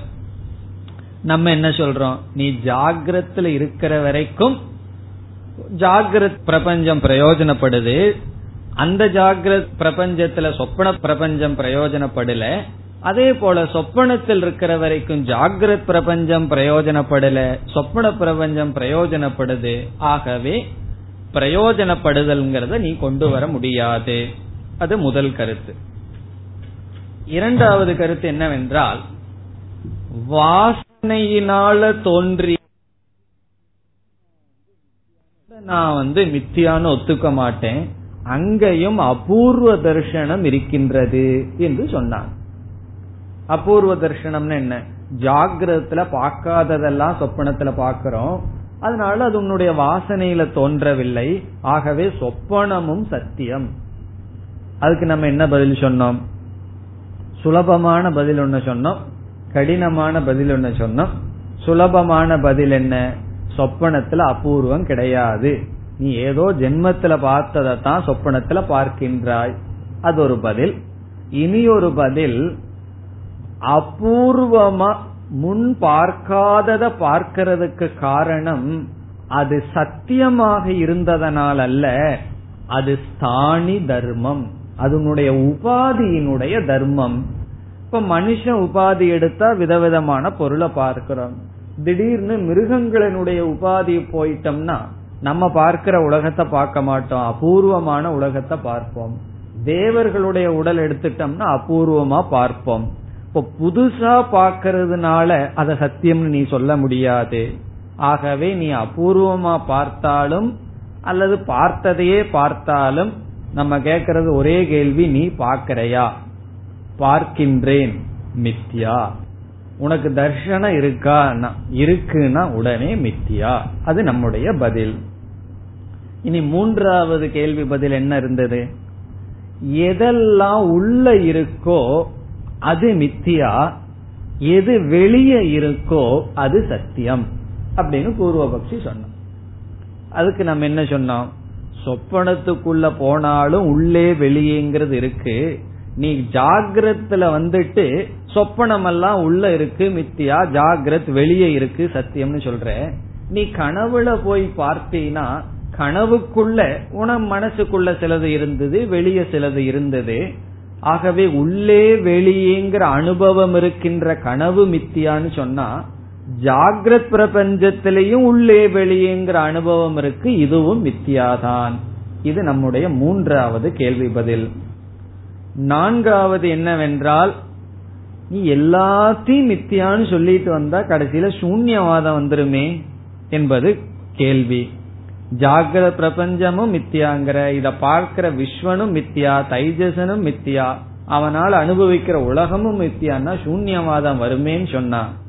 நம்ம என்ன சொல்றோம்? நீ ஜாகிரத்துல இருக்கிற வரைக்கும் ஜாகிரத் பிரபஞ்சம் பிரயோஜனப்படுது. அந்த ஜாகிரத் பிரபஞ்சத்துல சொப்பன பிரபஞ்சம் பிரயோஜனப்படல. அதே போல சொப்பனத்தில் இருக்கிற வரைக்கும் ஜாகிரத் பிரபஞ்சம் பிரயோஜனப்படல. சொப்பன பிரபஞ்சம் பிரயோஜனப்படுது. ஆகவே பிரயோஜனப்படுதல்ங்கிறத நீ கொண்டு வர முடியாது. அது முதல் கருத்து. இரண்டாவது கருத்து என்னவென்றால் வாசனையினால தோன்றி நான் வந்து மித்தியான்னு ஒத்துக்க மாட்டேன். அங்கேயும் அபூர்வ தர்ஷனம் இருக்கின்றது என்று சொன்னான். அபூர்வ தர்ஷனம்னு என்ன? ஜாகிரதத்துல பார்க்காததெல்லாம் சொப்பனத்துல பாக்கிறோம் அதனால அது உன்னுடைய வாசனையில தோன்றவில்லை. ஆகவே சொப்பனமும் சத்தியம். அதுக்கு நம்ம என்ன பதில் சொன்னோம்? சுலபமான பதில் ஒன்னு சொன்னோம். கடினமான பதில் ஒன்னு சொன்னோம். சுலபமான பதில் என்ன? சொப்பனத்துல அபூர்வம் கிடையாது. நீ ஏதோ ஜென்மத்துல பார்த்ததான் சொப்பனத்துல பார்க்கின்றாய். அது ஒரு பதில். இனி ஒரு பதில் அபூர்வமா முன் பார்க்காதத பார்க்கிறதுக்கு காரணம் அது சத்தியமாக இருந்ததனால் அல்ல அது ஸ்தானி தர்மம். அதனுடைய உபாதியினுடைய தர்மம். இப்ப மனுஷன் உபாதி எடுத்தா விதவிதமான பொருளை பார்க்கிறோம். திடீர்னு மிருகங்களினுடைய உபாதி போயிட்டோம்னா நம்ம பார்க்கிற உலகத்தை பார்க்க மாட்டோம். அபூர்வமான உலகத்தை பார்ப்போம். தேவர்களுடைய உடல் எடுத்துட்டோம்னா அபூர்வமா பார்ப்போம். இப்போ புதுசா பார்க்கறதுனால அத சத்தியம்னு நீ சொல்ல முடியாது. ஆகவே நீ அபூர்வமா பார்த்தாலும் அல்லது பார்த்ததையே பார்த்தாலும் நம்ம கேட்கறது ஒரே கேள்வி நீ பார்க்கறையா? பார்க்கின்றேன் மித்யா. உனக்கு தர்ஷனம் இருக்கா? இருக்குன்னா உடனே மித்தியா அது நம்முடைய பதில். இனி மூன்றாவது கேள்வி பதில் என்ன இருந்தது? எதெல்லாம் உள்ள இருக்கோ அது மித்தியா எது வெளியே இருக்கோ அது சத்தியம். அப்படின்னு பூர்வபக்ஷி சொன்னோம் அதுக்கு நம்ம என்ன சொன்னோம்? சொப்பனத்துக்குள்ள போனாலும் உள்ளே வெளியேங்கிறது இருக்கு. நீ ஜாகிரத்துல வந்துட்டு சொப்பனம் எல்லாம் உள்ள இருக்கு மித்தியா ஜாகிரத் வெளியே இருக்கு சத்தியம்னு சொல்ற. நீ கனவுல போய் பார்த்தீனா கனவுக்குள்ள உன மனசுக்குள்ள சிலது இருந்தது வெளியே சிலது இருந்தது. ஆகவே உள்ளே வெளியேங்கிற அனுபவம் இருக்கின்ற கனவு மித்தியான்னு சொன்னா ஜாகிரத் பிரபஞ்சத்திலையும் உள்ளே வெளியேங்கிற அனுபவம் இருக்கு. இதுவும் மித்தியாதான். இது நம்முடைய மூன்றாவது கேள்வி பதில். நான்காவது என்னவென்றால் நீ எல்லாத்தையும் மித்தியான்னு சொல்லிட்டு வந்தா கடைசியில சூன்யவாதம் வந்துருமே என்பது கேள்வி. ஜாகிரத பிரபஞ்சமும் மித்தியாங்கிற இத பார்க்கிற விஸ்வனும் மித்தியா தைஜசனும் மித்தியா அவனால் அனுபவிக்கிற உலகமும் மித்தியான்னா சூன்யவாதம் வருமேன்னு சொன்னான்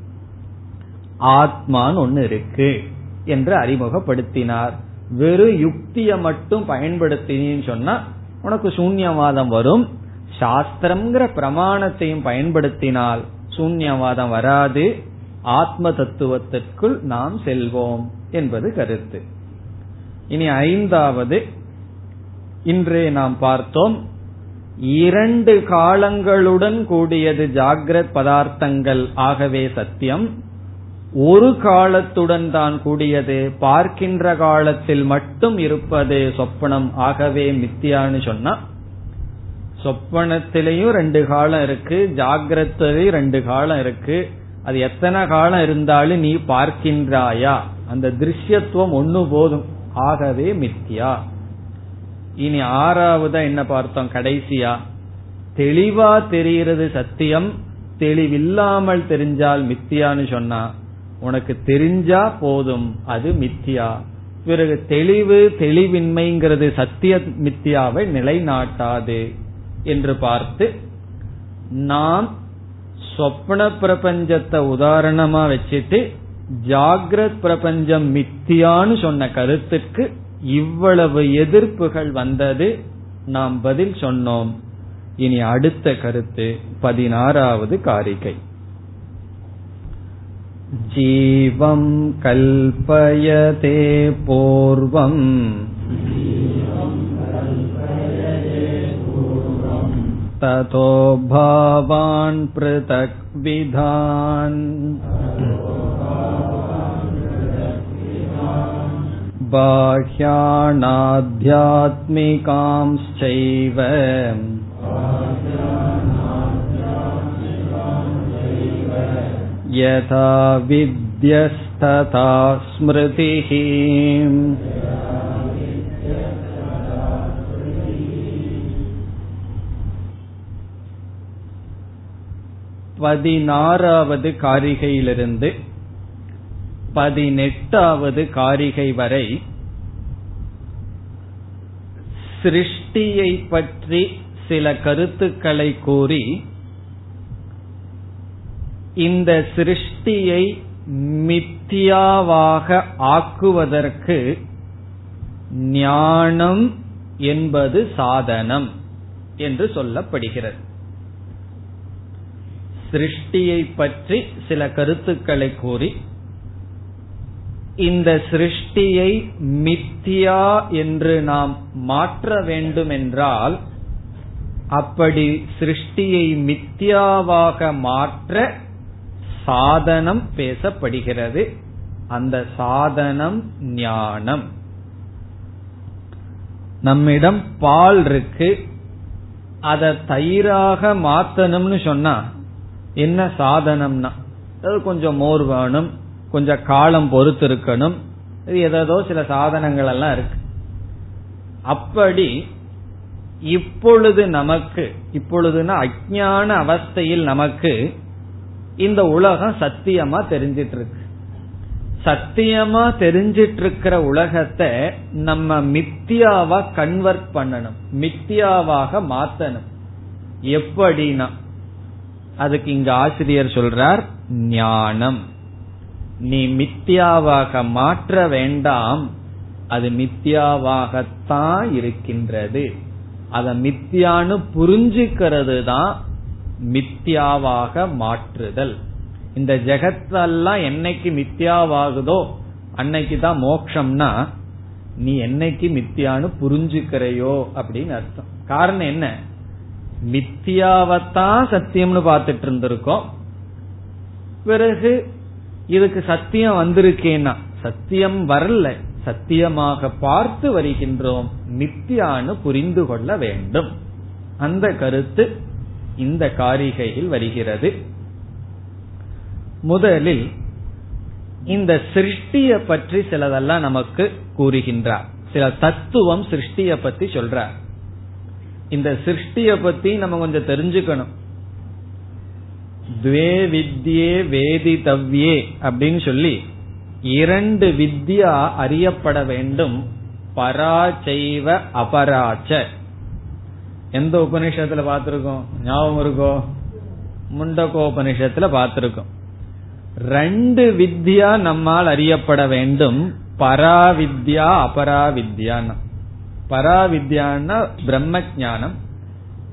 ஆத்மான்னு ஒன்னு இருக்கு என்று அறிமுகப்படுத்தினார். வெறும் யுக்திய மட்டும் பயன்படுத்தினு சொன்னா உனக்கு சூன்யவாதம் வரும். சாஸ்திரம்ங்கிற பிரமாணத்தையும் பயன்படுத்தினால் சூன்யவாதம் வராது. ஆத்ம தத்துவத்திற்குள் நாம் செல்வோம் என்பது கருத்து. இனி ஐந்தாவது இன்றே நாம் பார்த்தோம். இரண்டு காலங்களுடன் கூடியது ஜாகிரத் பதார்த்தங்கள் ஆகவே சத்தியம். ஒரு காலத்துடன் தான் கூடியது பார்க்கின்ற காலத்தில் மட்டும் இருப்பது சொப்பனம். ஆகவே மித்தியான்னு சொன்னா சொப்பனத்திலையும் ரெண்டு காலம் இருக்கு ஜாகிரத்திலையும் ரெண்டு காலம் இருக்கு. அது எத்தனை காலம் இருந்தாலும் நீ பார்க்கின்றாயா? அந்த திருஷ்யத்துவம் ஒண்ணு போதும். ஆகவே மித்தியா. இனி ஆறாவதா என்ன பார்த்தோம்? கடைசியா. தெளிவா தெரிகிறது சத்தியம் தெளிவில்லாமல் தெரிஞ்சால் மித்தியான்னு சொன்னா உனக்கு தெரிஞ்சா போதும் அது மித்தியா. பிறகு தெளிவு தெளிவின்மைங்கிறது சத்திய மித்தியாவை நிலைநாட்டாது என்று பார்த்து நாம் சொப்ன பிரபஞ்சத்தை உதாரணமா வச்சுட்டு ஜாகிரத் பிரபஞ்சம் மித்தியான்னு சொன்ன கருத்துக்கு இவ்வளவு எதிர்ப்புகள் வந்தது நாம் பதில் சொன்னோம். இனி அடுத்த கருத்து பதினாறாவது காரிகை. जीवं कल्पयते पूर्वम् ततो भावान् पृथक् विधान् यथा विद्यस्तथा स्मृतिः பதினாறாவது காரிகையிலிருந்து பதினெட்டாவது காரிகை வரை சிருஷ்டியை பற்றி சில கருத்துக்களை கூறி இந்த சிருஷ்டியை மித்தியாவாக ஆக்குவதற்கு ஞானம் என்பது சாதனம் என்று சொல்லப்படுகிறது. சிருஷ்டியை பற்றி சில கருத்துக்களை கூறி இந்த சிருஷ்டியை மித்தியா என்று நாம் மாற்ற வேண்டும் என்றால் அப்படி சிருஷ்டியை மித்தியாவாக மாற்ற சாதனம் பேசப்படுகிறது. அந்த சாதனம் ஞானம். நம்மிடம் பால் இருக்கு. அத தயிராக மாத்தணும்னு சொன்னா என்ன சாதனம்னா? அது கொஞ்சம் மோர் வேணும். கொஞ்சம் காலம் பொறுத்து இருக்கணும் ஏதோ சில சாதனங்கள் எல்லாம் இருக்கு. அப்படி இப்பொழுது நமக்கு இப்பொழுதுனா அஜான அவஸ்தையில் நமக்கு இந்த உலகம் சத்தியமா தெரிஞ்சிட்டு இருக்கு சத்தியமா தெரிஞ்சிட்டு இருக்கிற உலகத்தை நம்ம மித்தியாவா கன்வெர்ட் பண்ணணும். மித்தியாவாக மாத்தணும். எப்படின்னா அதுக்கு இங்க ஆசிரியர் சொல்றார் ஞானம். நீ மித்தியாவாக மாற்ற வேண்டாம். அது மித்தியாவாகத்தான் இருக்கின்றது. அத மித்தியான்னு புரிஞ்சுக்கிறது தான் மித்தியாவாக மாற்றுதல். இந்த ஜெகத்தெல்லாம் என்னைக்கு மித்தியாவாகுதோ அன்னைக்கு தான் மோக்ஷம்னா நீ என்னைக்கு மித்தியான்னு புரிஞ்சுக்கிறையோ அப்படின்னு அர்த்தம். காரணம் என்ன? மித்தியாவத்தான் சத்தியம்னு பார்த்துட்டு இருந்திருக்கோம். பிறகு இதுக்கு சத்தியம் வந்திருக்கேன்னா சத்தியம் வரல சத்தியமாக பார்த்து வருகின்றோம் மித்தியான்னு புரிந்து கொள்ள வேண்டும். அந்த கருத்து இந்த காரிகையில் வருகிறது. முதலில் இந்த சிருஷ்டிய பற்றி சிலதெல்லாம் நமக்கு கூறுகின்றார். சில தத்துவம் சிருஷ்டிய பத்தி சொல்றார். இந்த சிருஷ்டிய பத்தி நம்ம கொஞ்சம் தெரிஞ்சுக்கணும். துவே வித்யே வேதிதவ்யே அப்படின்னு சொல்லி இரண்டு வித்யா அறியப்பட வேண்டும். பராச்சைவ அபராச்ச. எந்த உபநிஷத்துல பார்த்திருக்கோம்? ஞாபகம் இருக்கோ? முண்டகோபனிஷத்துல பார்த்திருக்கோம். ரெண்டு வித்யா நம்மால் அறியப்பட வேண்டும். பராவித்யா அபராவித்யான்னு. பராவித்யான்னா பிரம்ம ஜானம்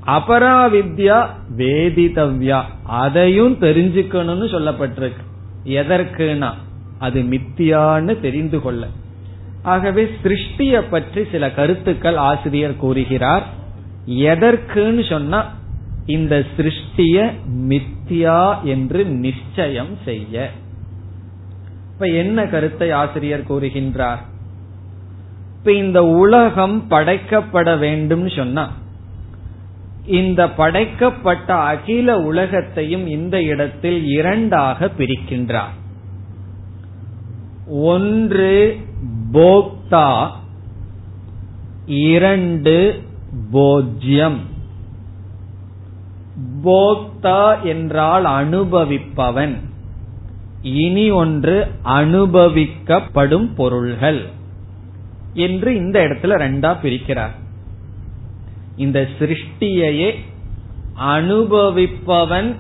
அபராவித்யா வேதிதவ்யா. அதையும் தெரிஞ்சுக்கணும்னு சொல்லப்பட்டிருக்கு. எதற்குனா அது மித்தியான்னு தெரிந்து கொள்ள. ஆகவே சிருஷ்டிய பற்றி சில கருத்துக்கள் ஆசிரியர் கூறுகிறார். எதற்குன்னு சொன்னா இந்த சிருஷ்டிய மித்தியா என்று நிச்சயம் செய்ய. இப்ப என்ன கருத்தை ஆசிரியர் கூறுகின்றார்? இப்ப இந்த உலகம் படைக்கப்பட வேண்டும் சொன்னா இந்த படைக்கப்பட்ட அகில உலகத்தையும் இந்த இடத்தில் இரண்டாக பிரிக்கின்றார். ஒன்று போக்தா இரண்டு போஜ்யம். போக்தா என்றால் அனுபவிப்பவன். இனி ஒன்று அனுபவிக்கப்படும் பொருள்கள் என்று இந்த இடத்துல ரெண்டா பிரிக்கிறார். இந்த சிருஷ்டியையே அனுபவிப்பவன்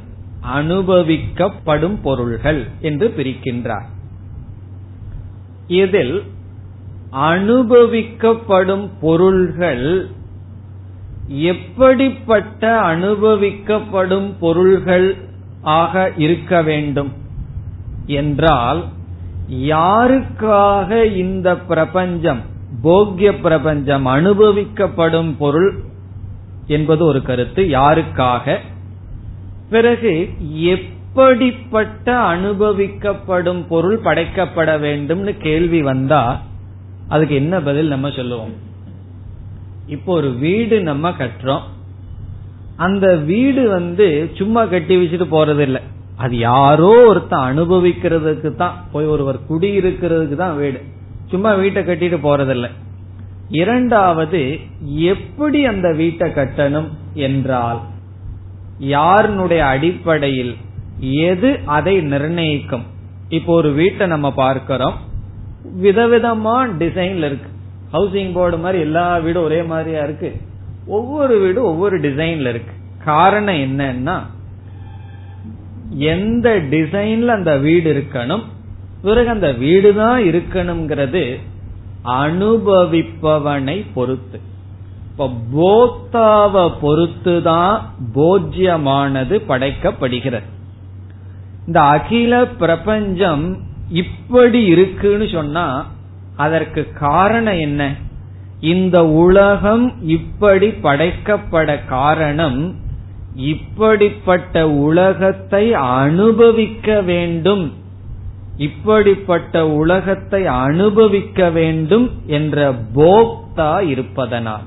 அனுபவிக்கப்படும் பொருள்கள் என்று பிரிக்கின்றார். இதில் அனுபவிக்கப்படும் பொருள்கள் எப்படிப்பட்ட அனுபவிக்கப்படும் பொருள்கள் ஆக இருக்க வேண்டும்? என்றால் யாருக்காக இந்த பிரபஞ்சம் போக்கிய பிரபஞ்சம் அனுபவிக்கப்படும் பொருள் என்பது ஒரு கருத்து. யாருக்காக? பிறகு எப்படிப்பட்ட அனுபவிக்கப்படும் பொருள் படைக்கப்பட வேண்டும்னு கேள்வி வந்தா அதுக்கு என்ன பதில் நம்ம சொல்லுவோம்? இப்போ ஒரு வீடு நம்ம கட்டுறோம். அந்த வீடு வந்து சும்மா கட்டி வச்சுட்டு போறது இல்லை அது யாரோ ஒருத்தன் அனுபவிக்கிறதுக்கு தான் போய் ஒருவர் குடியிருக்கிறதுக்கு தான் வீடு. சும்மா வீட்டை கட்டிட்டு போறதில்லை. இரண்டாவது எப்படி அந்த வீட்டை கட்டணும் என்றால் யாருனுடைய அடிப்படையில் எது அதை நிர்ணயிக்கும்? இப்போ ஒரு வீட்டை நம்ம பார்க்கிறோம். விதவிதமா டிசைன்ல இருக்கு. ஹவுசிங் போர்டு மாதிரி எல்லா வீடும் ஒரே மாதிரியா இருக்கு. ஒவ்வொரு வீடும் ஒவ்வொரு டிசைன்ல இருக்கு. காரணம் என்னன்னா எந்த டிசைன்ல அந்த வீடு இருக்கணும் பிறகு அந்த வீடு தான் இருக்கணுங்கிறது அனுபவிப்பவனை பொறுத்து. இப்ப போக்தாவ பொறுத்து தான் போஜ்யமானது படைக்கப்படுகிறது. இந்த அகில பிரபஞ்சம் இப்படி இருக்குன்னு சொன்னா அதற்கு காரணம் என்ன? இந்த உலகம் இப்படி படைக்கப்பட காரணம் இப்படிப்பட்ட உலகத்தை அனுபவிக்க வேண்டும். இப்படிப்பட்ட உலகத்தை அனுபவிக்க வேண்டும் என்ற போக்தா இருப்பதனால்.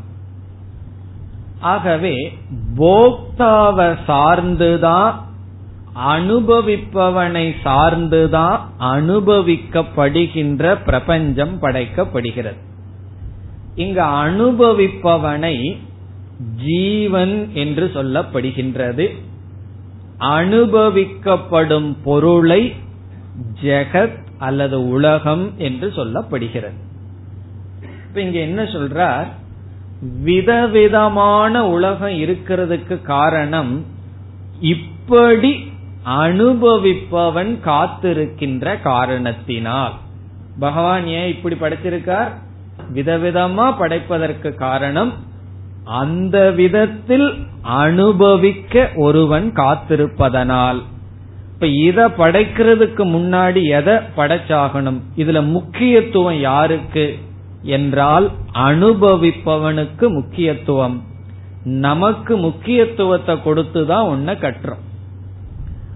ஆகவே போக்தாவை சார்ந்துதான் அனுபவிப்பவனை சார்ந்துதான் அனுபவிக்கப்படுகின்ற பிரபஞ்சம் படைக்கப்படுகிறது. இங்கு அனுபவிப்பவனை ஜீவன் என்று சொல்லப்படுகின்றது. அனுபவிக்கப்படும் பொருளை ஜெகத் அல்லது உலகம் என்று சொல்லப்படுகிறது. இப்ப இங்க என்ன சொல்றார்? விதவிதமான உலகம் இருக்கிறதுக்கு காரணம் இப்படி அனுபவிப்பவன் காத்திருக்கின்ற காரணத்தினால். பகவான் ஏன் இப்படி படைச்சிருக்கார் விதவிதமா படைப்பதற்கு காரணம் அந்த விதத்தில் அனுபவிக்க ஒருவன் காத்திருப்பதனால். இப்ப இத படைக்கிறதுக்கு முன்னாடி எதை படைச்சாகணும்? இதுல முக்கியத்துவம் யாருக்கு என்றால் அனுபவிப்பவனுக்கு முக்கியத்துவம். நமக்கு முக்கியத்துவத்தை கொடுத்துதான் ஒன்ன கட்டுறோம்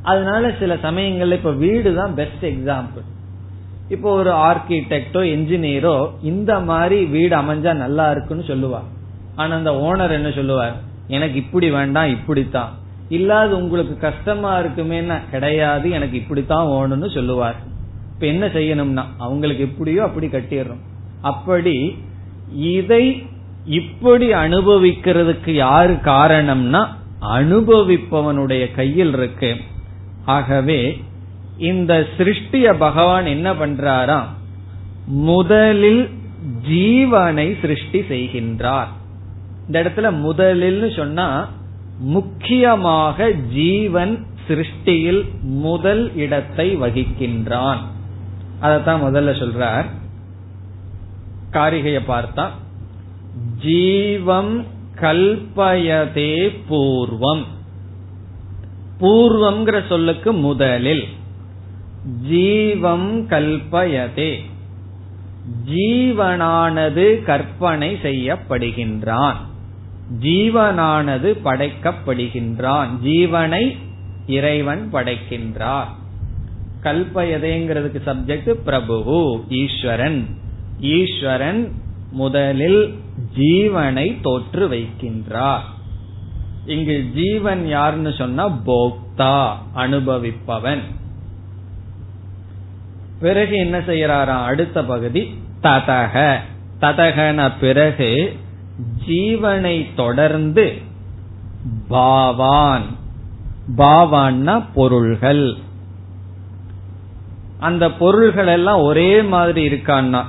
அதனால சில சமயங்கள்ல இப்ப வீடு தான் பெஸ்ட் எக்ஸாம்பிள் இப்போ ஒரு ஆர்கிடெக்டோ என்ஜினியரோ இந்த மாதிரி வீடு அமைஞ்சா நல்லா இருக்குன்னு சொல்லுவார் ஆனா அந்த ஓனர் என்ன சொல்லுவார்? எனக்கு இப்படி வேண்டாம் இப்படித்தான். இல்லாது உங்களுக்கு கஷ்டமா இருக்குமேனா கிடையாது எனக்கு இப்படித்தான் ஓணும்னு சொல்லுவார். இப்ப என்ன செய்யணும்னா அவங்களுக்கு எப்படியோ அப்படி கட்டிடுறோம். அப்படி இதை இப்படி அனுபவிக்கிறதுக்கு யாரு காரணம்னா அனுபவிப்பவனுடைய கையில் இருக்கு ஆகவே இந்த சிருஷ்டிய பகவான் என்ன பண்றாரா முதலில் ஜீவனை சிருஷ்டி செய்கின்றார். இந்த இடத்துல முதலில் சொன்னா முக்கியமாக ஜீவன் சிருஷ்டியில் முதல் இடத்தை வகிக்கின்றான். அதத்தான் முதல்ல சொல்றார். காரிகைய பார்த்தா ஜீவம் கல்பயதே பூர்வம். பூர்வம்ங்கிற சொல்லுக்கு முதலில். ஜீவம் கல்பயதே. ஜீவனானது கற்பனை செய்யப்படுகின்றான். ஜீவனானது படைக்கப்படுகின்றான். ஜீவனை இறைவன் படைக்கின்றார். கல்பயதேங்கிறதுக்கு சப்ஜெக்ட் பிரபு ஈஸ்வரன். ஈஸ்வரன் முதலில் ஜீவனை தோற்று வைக்கின்றார் இங்கு ஜீவன் யாருன்னு சொன்னா போக்தா அனுபவிப்பவன். பிறகு என்ன செய்யறாராம் அடுத்த பகுதி ததக. ததகன பிறகு ஜீவனை தொடர்ந்து பாவான். பாவான்னா பொருள்கள். அந்த பொருள்கள் எல்லாம் ஒரே மாதிரி இருக்கான்னா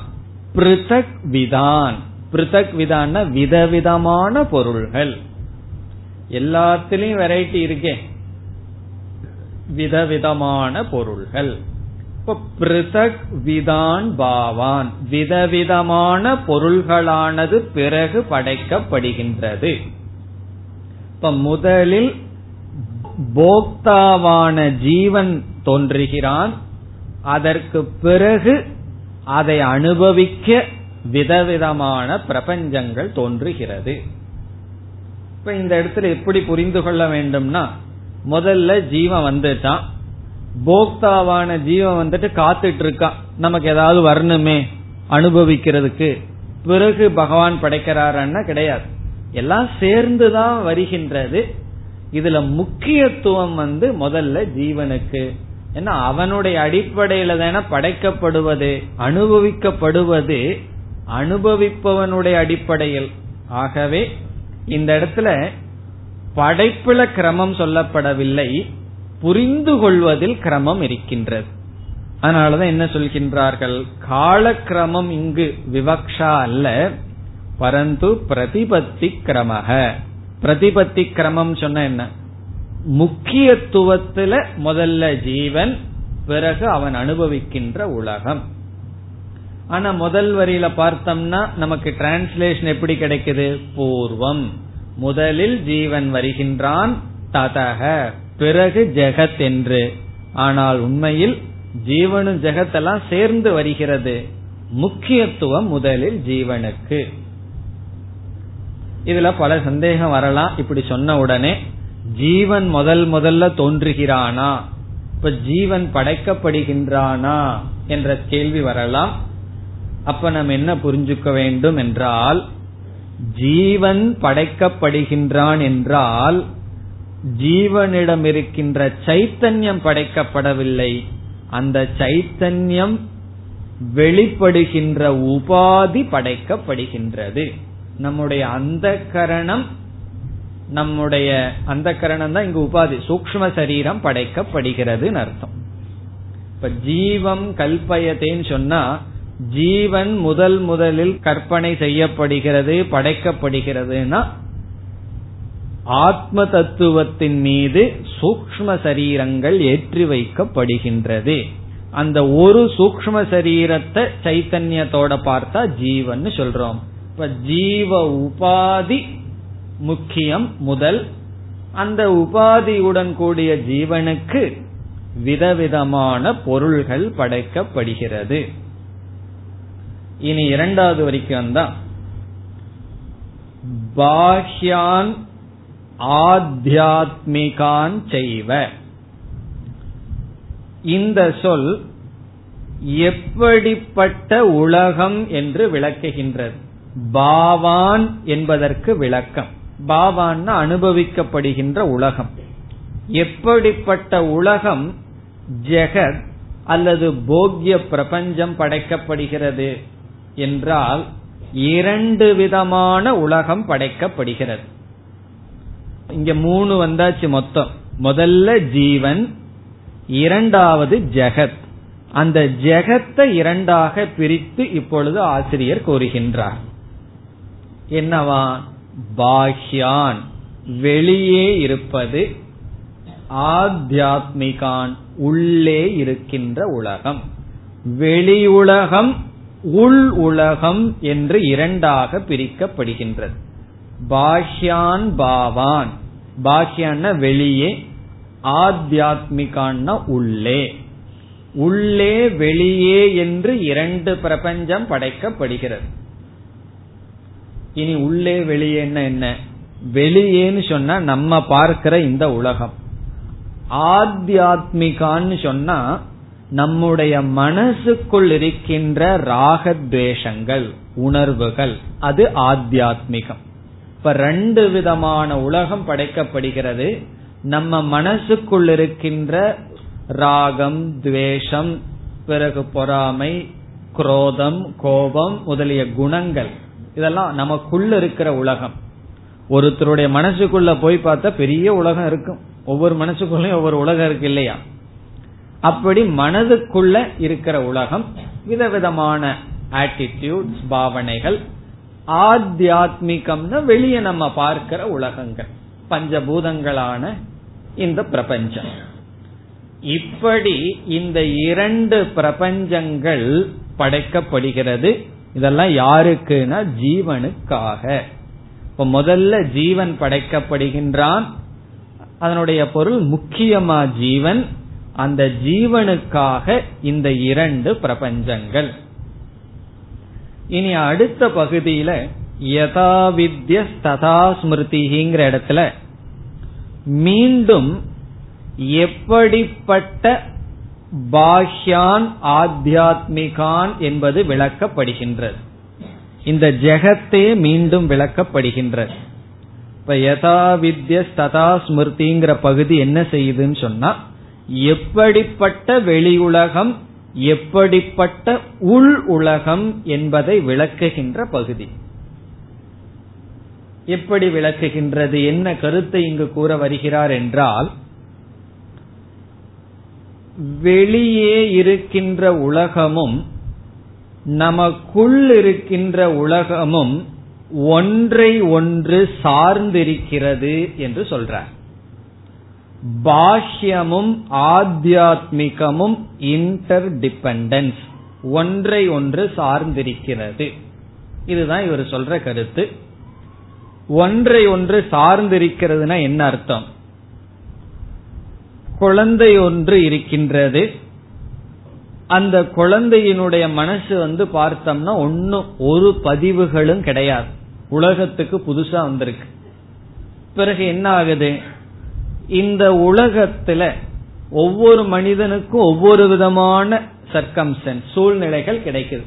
பிருத்தக் விதான். பிருத்தக் விதான்னா விதவிதமான பொருள்கள். எல்லாத்திலையும் வெரைட்டி இருக்கே. விதவிதமான பொருள்கள். இப்ப பிருதக் விதான் பாவான். விதவிதமான பொருள்களானது பிறகு படைக்கப்படுகின்றது. இப்ப முதலில் போக்தாவான ஜீவன் தோன்றுகிறான். அதற்கு பிறகு அதை அனுபவிக்க விதவிதமான பிரபஞ்சங்கள் தோன்றுகிறது. இப்ப இந்த இடத்துல எப்படி புரிந்து கொள்ள வேண்டும்னா முதல்ல ஜீவன் வந்துட்டான். போக்தாவான ஜீவன் வந்துட்டு காத்துட்டு இருக்கான் நமக்கு ஏதாவது வரணுமே அனுபவிக்கிறதுக்கு. பிறகு பகவான் படைக்கிறாரன்னா கிடையாது. எல்லாம் சேர்ந்துதான் வருகின்றது. இதுல முக்கியத்துவம் வந்து முதல்ல ஜீவனுக்கு. ஏன்னா அவனுடைய அடிப்படையில தானே படைக்கப்படுவது அனுபவிக்கப்படுவது அனுபவிப்பவனுடைய அடிப்படையில். ஆகவே இந்த இடத்துல படைப்புல கிரமம் சொல்லப்படவில்லை. புரிந்து கொள்வதில் கிரமம் இருக்கின்றது. அதனாலதான் என்ன சொல்கின்றார்கள்? காலக்கிரமம் இங்கு விவக்ஷா அல்ல. பரந்து பிரதிபத்தி கிரமக பிரதிபத்தி கிரமம் சொன்ன என்ன? முக்கியத்துவத்துல முதல்ல ஜீவன் பிறகு அவன் அனுபவிக்கின்ற உலகம். ஆனா முதல் வரியில பார்த்தோம்னா நமக்கு டிரான்ஸ்லேஷன் எப்படி கிடைக்குது? பூர்வம். முதலில் ஜீவன் வருகின்றான் ததக. பிறகு ஜெகத் என்று. ஆனால் உண்மையில் ஜீவனும் ஜெகத்தெல்லாம் சேர்ந்து வருகிறது. முக்கியத்துவம் முதலில் ஜீவனுக்கு. இதுல பல சந்தேகம் வரலாம். இப்படி சொன்ன உடனே ஜீவன் முதல் முதல்ல தோன்றுகிறானா? இப்ப ஜீவன் படைக்கப்படுகின்றானா? என்ற கேள்வி வரலாம். அப்ப நம்ம என்ன புரிஞ்சுக்க வேண்டும் என்றால் ஜீவன் படைக்கப்படுகின்றான் என்றால் ஜீவனிடம் இருக்கின்ற சைத்தன்யம் படைக்கப்படவில்லை. அந்த சைத்தன்யம் வெளிப்படுகின்ற உபாதி படைக்கப்படுகின்றது. நம்முடைய அந்த கரணம் நம்முடைய அந்த கரணம் தான் இங்கு உபாதி சூக்ம சரீரம் படைக்கப்படுகிறது அர்த்தம். இப்ப ஜீவம் கல்பயத்தேன்னு சொன்னா ஜீவன் முதல் முதலில் கற்பனை செய்யப்படுகிறது படைக்கப்படுகிறதுனா ஆத்ம தத்துவத்தின் மீது சூக்ம சரீரங்கள் ஏற்றி வைக்கப்படுகின்றது. அந்த ஒரு சூக்ம சரீரத்தை சைத்தன்யத்தோட பார்த்தா ஜீவன் சொல்றோம். இப்ப ஜீவ உபாதி முக்கியம் முதல். அந்த உபாதியுடன் கூடிய ஜீவனுக்கு விதவிதமான பொருள்கள் படைக்கப்படுகிறது. இனி இரண்டாவது வரைக்கும் தான் பாஹ்யான் ஆத்தியாத்மிகான் செய்வ. இந்த சொல் எப்படிப்பட்ட உலகம் என்று விளக்குகின்றது. பாவான் என்பதற்கு விளக்கம். பாவான்னா அனுபவிக்கப்படுகின்ற உலகம். எப்படிப்பட்ட உலகம் ஜெகத் அல்லது போக்ய பிரபஞ்சம் படைக்கப்படுகிறது? என்றால் இரண்டு விதமான உலகம் படைக்கப்படுகிறது. இங்க மூணு வந்தாச்சு மொத்தம். முதல்ல ஜீவன் இரண்டாவது ஜெகத். அந்த ஜெகத்தை இரண்டாக பிரித்து இப்பொழுது ஆசிரியர் கூறுகின்றார். என்னவா? பாஹ்யான் வெளியே இருப்பது ஆத்தியாத்மிகான் உள்ளே இருக்கின்ற உலகம். வெளி உலகம் உள் உலகம் என்று இரண்டாக பிரிக்கப்படுகின்றது. பாஹ்யான் பாவான். பாஹ்யான்னா வெளியே ஆத்தியாத்மிகான்னா உள்ளே. உள்ளே வெளியே என்று இரண்டு பிரபஞ்சம் படைக்கப்படுகிறது. இனி உள்ளே வெளியே என்ன? வெளியேன்னு சொன்னா நம்ம பார்க்கிற இந்த உலகம். ஆத்தியாத்மிகான்னு சொன்னா நம்முடைய மனசுக்குள் இருக்கின்ற ராகத்வேஷங்கள் உணர்வுகள் அது ஆத்தியாத்மிகம். இப்ப ரெண்டு விதமான உலகம் படைக்கப்படுகிறது. நம்ம மனசுக்குள் இருக்கின்ற ராகம் துவேஷம் பிறகு பொறாமை குரோதம் கோபம் முதலிய குணங்கள். இதெல்லாம் நமக்குள்ள இருக்கிற உலகம். ஒருத்தருடைய மனசுக்குள்ள போய் பார்த்தா பெரிய உலகம் இருக்கும். ஒவ்வொரு மனசுக்குள்ளயும் ஒவ்வொரு உலகம் இருக்கு இல்லையா? அப்படி மனதுக்குள்ள இருக்கிற உலகம் விதவிதமான ஆட்டிடியூட்ஸ் பாவனைகள் ஆத்தியாத்மிகம்னு வெளியே நம்ம பார்க்கிற உலகங்கள் பஞ்சபூதங்களான இந்த பிரபஞ்சம். இப்படி இந்த இரண்டு பிரபஞ்சங்கள் படைக்கப்படுகிறது. இதெல்லாம் யாருக்குன்னா ஜீவனுக்காக. இப்ப முதல்ல ஜீவன் படைக்கப்படுகின்றான். அதனுடைய பொருள் முக்கியமா ஜீவன். அந்த ஜீவனுக்காக இந்த இரண்டு பிரபஞ்சங்கள். இனி அடுத்த பகுதியில யதா வித்ய ததா ஸ்மிருதிங்கிற இடத்துல மீண்டும் எப்படிப்பட்ட பாஹ்யான் ஆத்தியாத்மிகான் என்பது விளக்கப்படுகின்றது. இந்த ஜெகத்தே மீண்டும் விளக்கப்படுகின்றது. இப்ப யதா வித்ய ததா ஸ்மிருதிங்கிற பகுதி என்ன செய்யுதுன்னு சொன்னா எப்படிப்பட்ட வெளி உலகம் எப்படிப்பட்ட உள் உலகம் என்பதை விளக்குகின்ற பகுதி. எப்படி விளக்குகின்றது? என்ன கருத்தை இங்கு கூற வருகிறார் என்றால் வெளியே இருக்கின்ற உலகமும் நமக்குள் இருக்கின்ற உலகமும் ஒன்றை ஒன்று சார்ந்திருக்கிறது என்று சொல்றார். பாஷ்யமும் ஆத்தியாத்மிகமும் இன்டர் டிபெண்டன்ஸ் ஒன்றை ஒன்று சார்ந்திருக்கிறது. இதுதான் இவர் சொல்ற கருத்து. ஒன்றை ஒன்று சார்ந்திருக்கிறதுனா என்ன அர்த்தம்? குழந்தை ஒன்று இருக்கின்றது. அந்த குழந்தையினுடைய மனசு வந்து பார்த்தோம்னா ஒன்னும் ஒரு பதிவுகளும் கிடையாது. உலகத்துக்கு புதுசா வந்திருக்கு. பிறகு என்ன ஆகுது? இந்த உலகத்துல ஒவ்வொரு மனிதனுக்கும் ஒவ்வொரு விதமான சர்க்கம்சன்ஸ் சூழ்நிலைகள் கிடைக்குது.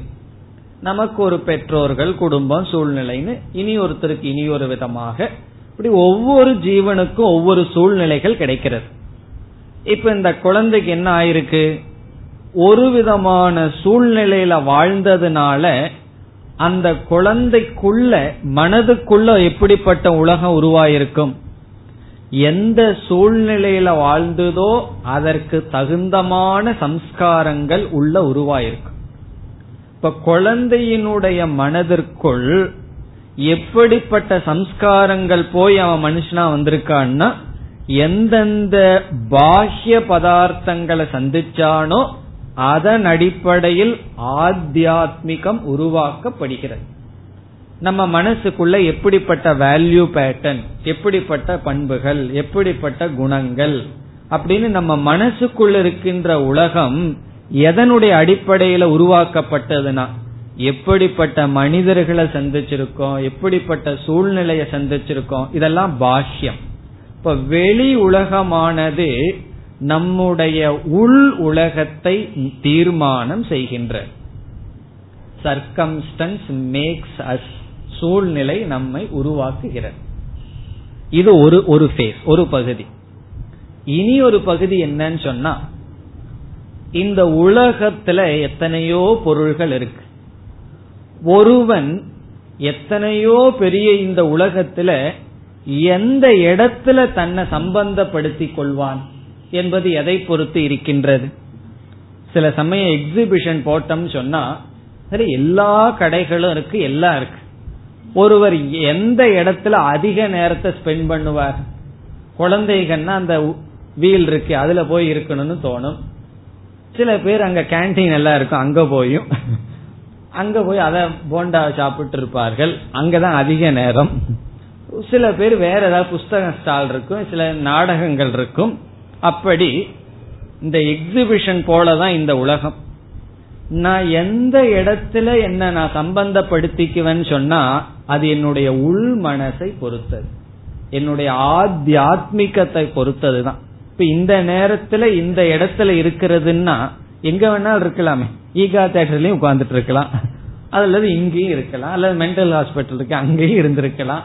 நமக்கு ஒரு பெற்றோர்கள் குடும்பம் சூழ்நிலைன்னு இனி ஒருத்தருக்கு இனி ஒரு விதமாக இப்படி ஒவ்வொரு ஜீவனுக்கும் ஒவ்வொரு சூழ்நிலைகள் கிடைக்கிறது. இப்ப இந்த குழந்தைக்கு என்ன ஆயிருக்கு? ஒரு விதமான சூழ்நிலையில வாழ்ந்ததுனால அந்த குழந்தைக்குள்ள மனதுக்குள்ள எப்படிப்பட்ட உலகம் உருவாயிருக்கும்? எந்த சூழ்நிலையில வாழ்ந்ததோ அதற்கு தகுந்தமான சம்ஸ்காரங்கள் உள்ள உருவாயிருக்கும் இப்ப குழந்தையினுடைய மனதிற்குள் எப்படிப்பட்ட சம்ஸ்காரங்கள் போய் அவன் மனுஷனா வந்திருக்கான்னா எந்தெந்த பாஹ்ய பதார்த்தங்களை சந்திச்சானோ அதன் அடிப்படையில் ஆத்தியாத்மிகம் உருவாக்கப்படுகிறது. நம்ம மனசுக்குள்ள எப்படிப்பட்ட வேல்யூ பேட்டர்ன் எப்படிப்பட்ட பண்புகள் எப்படிப்பட்ட குணங்கள் அப்படின்னு நம்ம மனசுக்குள்ள இருக்கின்ற உலகம் எதனுடைய அடிப்படையில உருவாக்கப்பட்டதுன்னா எப்படிப்பட்ட மனிதர்களை சந்திச்சிருக்கோம் எப்படிப்பட்ட சூழ்நிலையை சந்திச்சிருக்கோம் இதெல்லாம் பாஷ்யம். இப்ப வெளி உலகமானது நம்முடைய உள் உலகத்தை தீர்மானம் செய்கின்ற. சர்க்கம்ஸ்டன்ஸ் மேக்ஸ் அஸ் சூழ்நிலை நம்மை உருவாக்குகிறது. இது ஒரு ஒரு ஃபேஸ் ஒரு பகுதி. இனி ஒரு பகுதி என்னன்னு சொன்னா இந்த உலகத்துல எத்தனையோ பொருள்கள் இருக்கு. ஒருவன் எத்தனையோ பெரிய இந்த உலகத்துல எந்த இடத்துல தன்னை சம்பந்தப்படுத்திக் கொள்வான் என்பது எதை பொறுத்து இருக்கின்றது? சில சமயம் எக்ஸிபிஷன் போட்டோம்னு சொன்னா சரி எல்லா கடைகளும் இருக்கு எல்லாம் இருக்கு. ஒருவர் எந்த இடத்துல அதிக நேரத்தை ஸ்பெண்ட் பண்ணுவார்? குழந்தைகள்னா அந்த வீல் இருக்கு அதுல போய் இருக்கணும்னு தோணும். சில பேர் அங்க கேன்டீன் எல்லாம் இருக்கும் அங்க போயும். அங்க போய் அத போண்டா சாப்பிட்டு இருப்பார்கள். அங்கதான் அதிக நேரம். சில பேர் வேற ஏதாவது புஸ்தக ஸ்டால் இருக்கும் சில நாடகங்கள் இருக்கும். அப்படி இந்த எக்ஸிபிஷன் போலதான் இந்த உலகம். நான் எந்த இடத்துல என்ன நான் சம்பந்தப்படுத்திக்குவேன்னு சொன்னா அது என்னுடைய உள் மனசை பொறுத்தது. என்னுடைய ஆத்தியாத்மிகத்தை பொறுத்ததுதான். இப்ப இந்த நேரத்துல இந்த இடத்துல இருக்கிறதுன்னா எங்க வேணாலும் இருக்கலாமே. ஈகா தேட்டர்லயும் உட்கார்ந்துட்டு இருக்கலாம். அல்லது இங்கேயும் இருக்கலாம். அல்லது மென்டல் ஹாஸ்பிட்டல் இருக்கு அங்கேயும் இருந்திருக்கலாம்.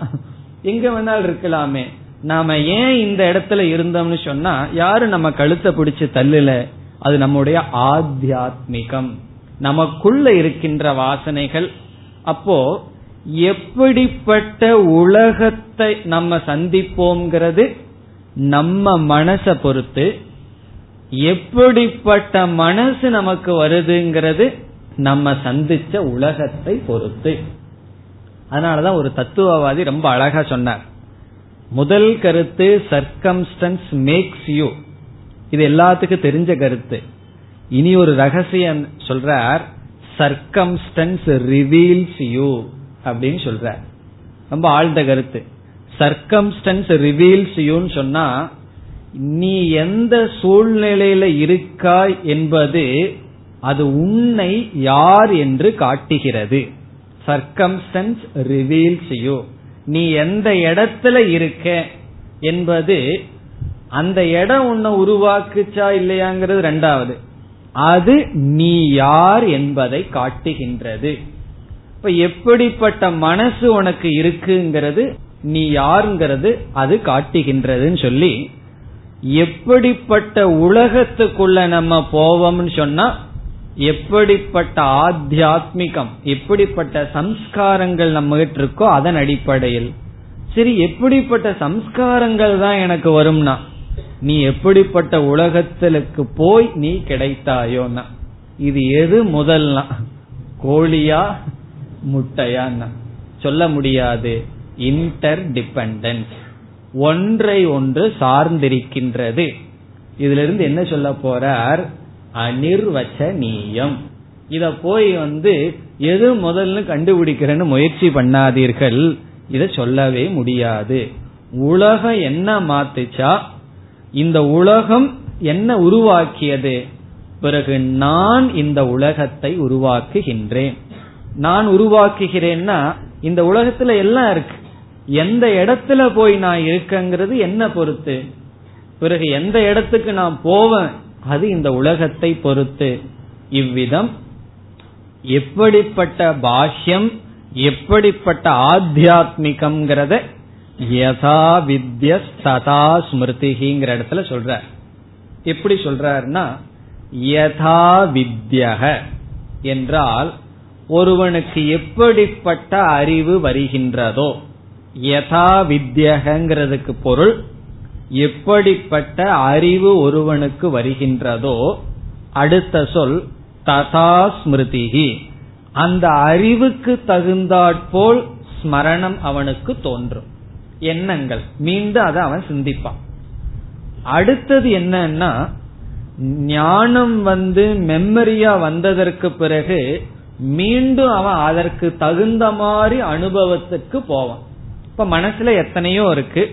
எங்க வேணாலும் இருக்கலாமே. நாம ஏன் இந்த இடத்துல இருந்தோம்னு சொன்னா யாரு நம்ம கழுத்தை பிடிச்சு தள்ளுல? அது நம்முடைய ஆத்தியாத்மிகம். நமக்குள்ள இருக்கின்ற வாசனைகள். அப்போ எப்படிப்பட்ட உலகத்தை நம்ம சந்திப்போங்கிறது நம்ம மனசை பொறுத்து எப்படிப்பட்ட மனசு நமக்கு வருதுங்கிறது நம்ம சந்திச்ச உலகத்தை பொறுத்து. அதனாலதான் ஒரு தத்துவவாதி ரொம்ப அழகா சொன்னார். முதல் கருத்து சர்க்கம்ஸ்டன்ஸ் மேக்ஸ் யூ இது எல்லாத்துக்கும் தெரிஞ்ச கருத்து. இனி ஒரு ரகசியம் சொல்றார் சர்க்கம்ஸ்டன்ஸ் ரிவீல்ஸ் யூ அப்படின்னு சொல்றார். ரொம்ப ஆழ்ந்த கருத்து. சர்க்கம்ஸ்டன்ஸ் ரிவீல்ஸ் யூன்னு சொன்னா நீ எந்த சூழ்நிலையில இருக்காய் என்பது அது உன்னை யார் என்று காட்டுகிறது. Circumstances reveals you. நீ எந்த இடத்துல இருக்க என்பது அந்த இடம் உன்னை உருவாக்குச்சா இல்லையாங்கிறது ரெண்டாவது. அது நீ யார் என்பதை காட்டுகின்றது. இப்ப எப்படிப்பட்ட மனசு உனக்கு இருக்குங்கிறது நீ யாருங்கிறது அது காட்டுகின்றதுன்னு சொல்லி எப்படிப்பட்ட உலகத்துக்குள்ள நம்ம போவோம்னு சொன்னா எப்படிப்பட்ட ஆத்தியாத்மிகம் எப்படிப்பட்ட சம்ஸ்காரங்கள் நம்ம கிட்ட இருக்கோ அதன் அடிப்படையில். சரி எப்படிப்பட்ட சம்ஸ்காரங்கள் தான் எனக்கு வரும்னா நீ எப்படிப்பட்ட உலகத்திலுக்கு போய் நீ கிடைத்தாயோன்னா? இது எது முதல்னா? கோழியா முட்டையான்னா? சொல்ல முடியாது. இன்டர் டிபெண்டன்ஸ் ஒன்றை ஒன்று சார்ந்திருக்கின்றது. இதுல இருந்து என்ன சொல்ல போறார்? அனிர்வச்சனீயம். இத போய் வந்து எது முதல்னு கண்டுபிடிக்கிறேன்னு முயற்சி பண்ணாதீர்கள். இத சொல்லவே முடியாது. உலகம் என்ன மாத்துச்சா? இந்த உலகம் என்ன உருவாக்கியது? பிறகு நான் இந்த உலகத்தை உருவாக்குகின்றேன். நான் உருவாக்குகிறேன்னா இந்த உலகத்துல எல்லாம் இருக்கு. எந்த இடத்துல போய் நான் இருக்கங்கிறது என்ன பொறுத்து? பிறகு எந்த இடத்துக்கு நான் போவேன்? அது இந்த உலகத்தை பொறுத்து. இவ்விதம் எப்படிப்பட்ட பாஷ்யம் எப்படிப்பட்ட ஆத்தியாத்மிகம்ங்கிறத யதா வித்ய ததா ஸ்மிருதிங்கிற இடத்துல சொல்ற எப்படி சொல்றாருன்னா யதா வித்யக என்றால் ஒருவனுக்கு எப்படிப்பட்ட அறிவு வருகின்றதோ யதா வித்யகங்கிறதுக்கு பொருள் எப்படிப்பட்ட அறிவு ஒருவனுக்கு வருகின்றதோ அடுத்த சொல் ததா ஸ்மிருதிகி அந்த அறிவுக்கு தகுந்தாற்போல் ஸ்மரணம் அவனுக்கு தோன்றும். எண்ணங்கள். மீண்டும் அதை அவன் சிந்திப்பான். அடுத்தது என்னன்னா ஞானம் வந்து மெம்மரியா வந்ததற்கு பிறகு மீண்டும் அவன் அதற்கு தகுந்த மாதிரி அனுபவத்துக்கு போவான். இப்ப மனசுல எத்தனையோ இருக்கு.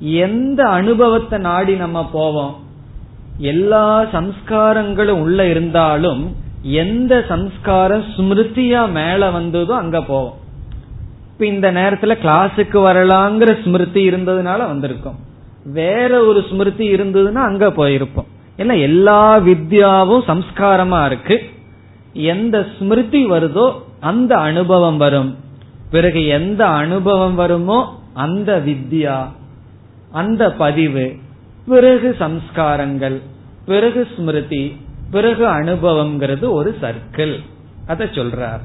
எந்த அனுபவத்தை நாடி நம்ம போவோம்? எல்லா சம்ஸ்காரங்களும் உள்ள இருந்தாலும் எந்த சம்ஸ்காரம் ஸ்மிருதியா மேல வந்ததோ அங்க போவோம். இப்ப இந்த நேரத்துல கிளாஸுக்கு வரலாங்கிற ஸ்மிருதி இருந்ததுனால வந்திருக்கோம். வேற ஒரு ஸ்மிருதி இருந்ததுன்னா அங்க போயிருப்போம். ஏன்னா எல்லா வித்யாவும் சம்ஸ்காரமா இருக்கு. எந்த ஸ்மிருதி வருதோ அந்த அனுபவம் வரும். பிறகு எந்த அனுபவம் வருமோ அந்த வித்யா அந்த பதிவு பிறகு சம்ஸ்காரங்கள் பிறகு ஸ்மிருதி பிறகு அனுபவம்ங்கிறது ஒரு சர்க்கிள் அத சொல்றார்.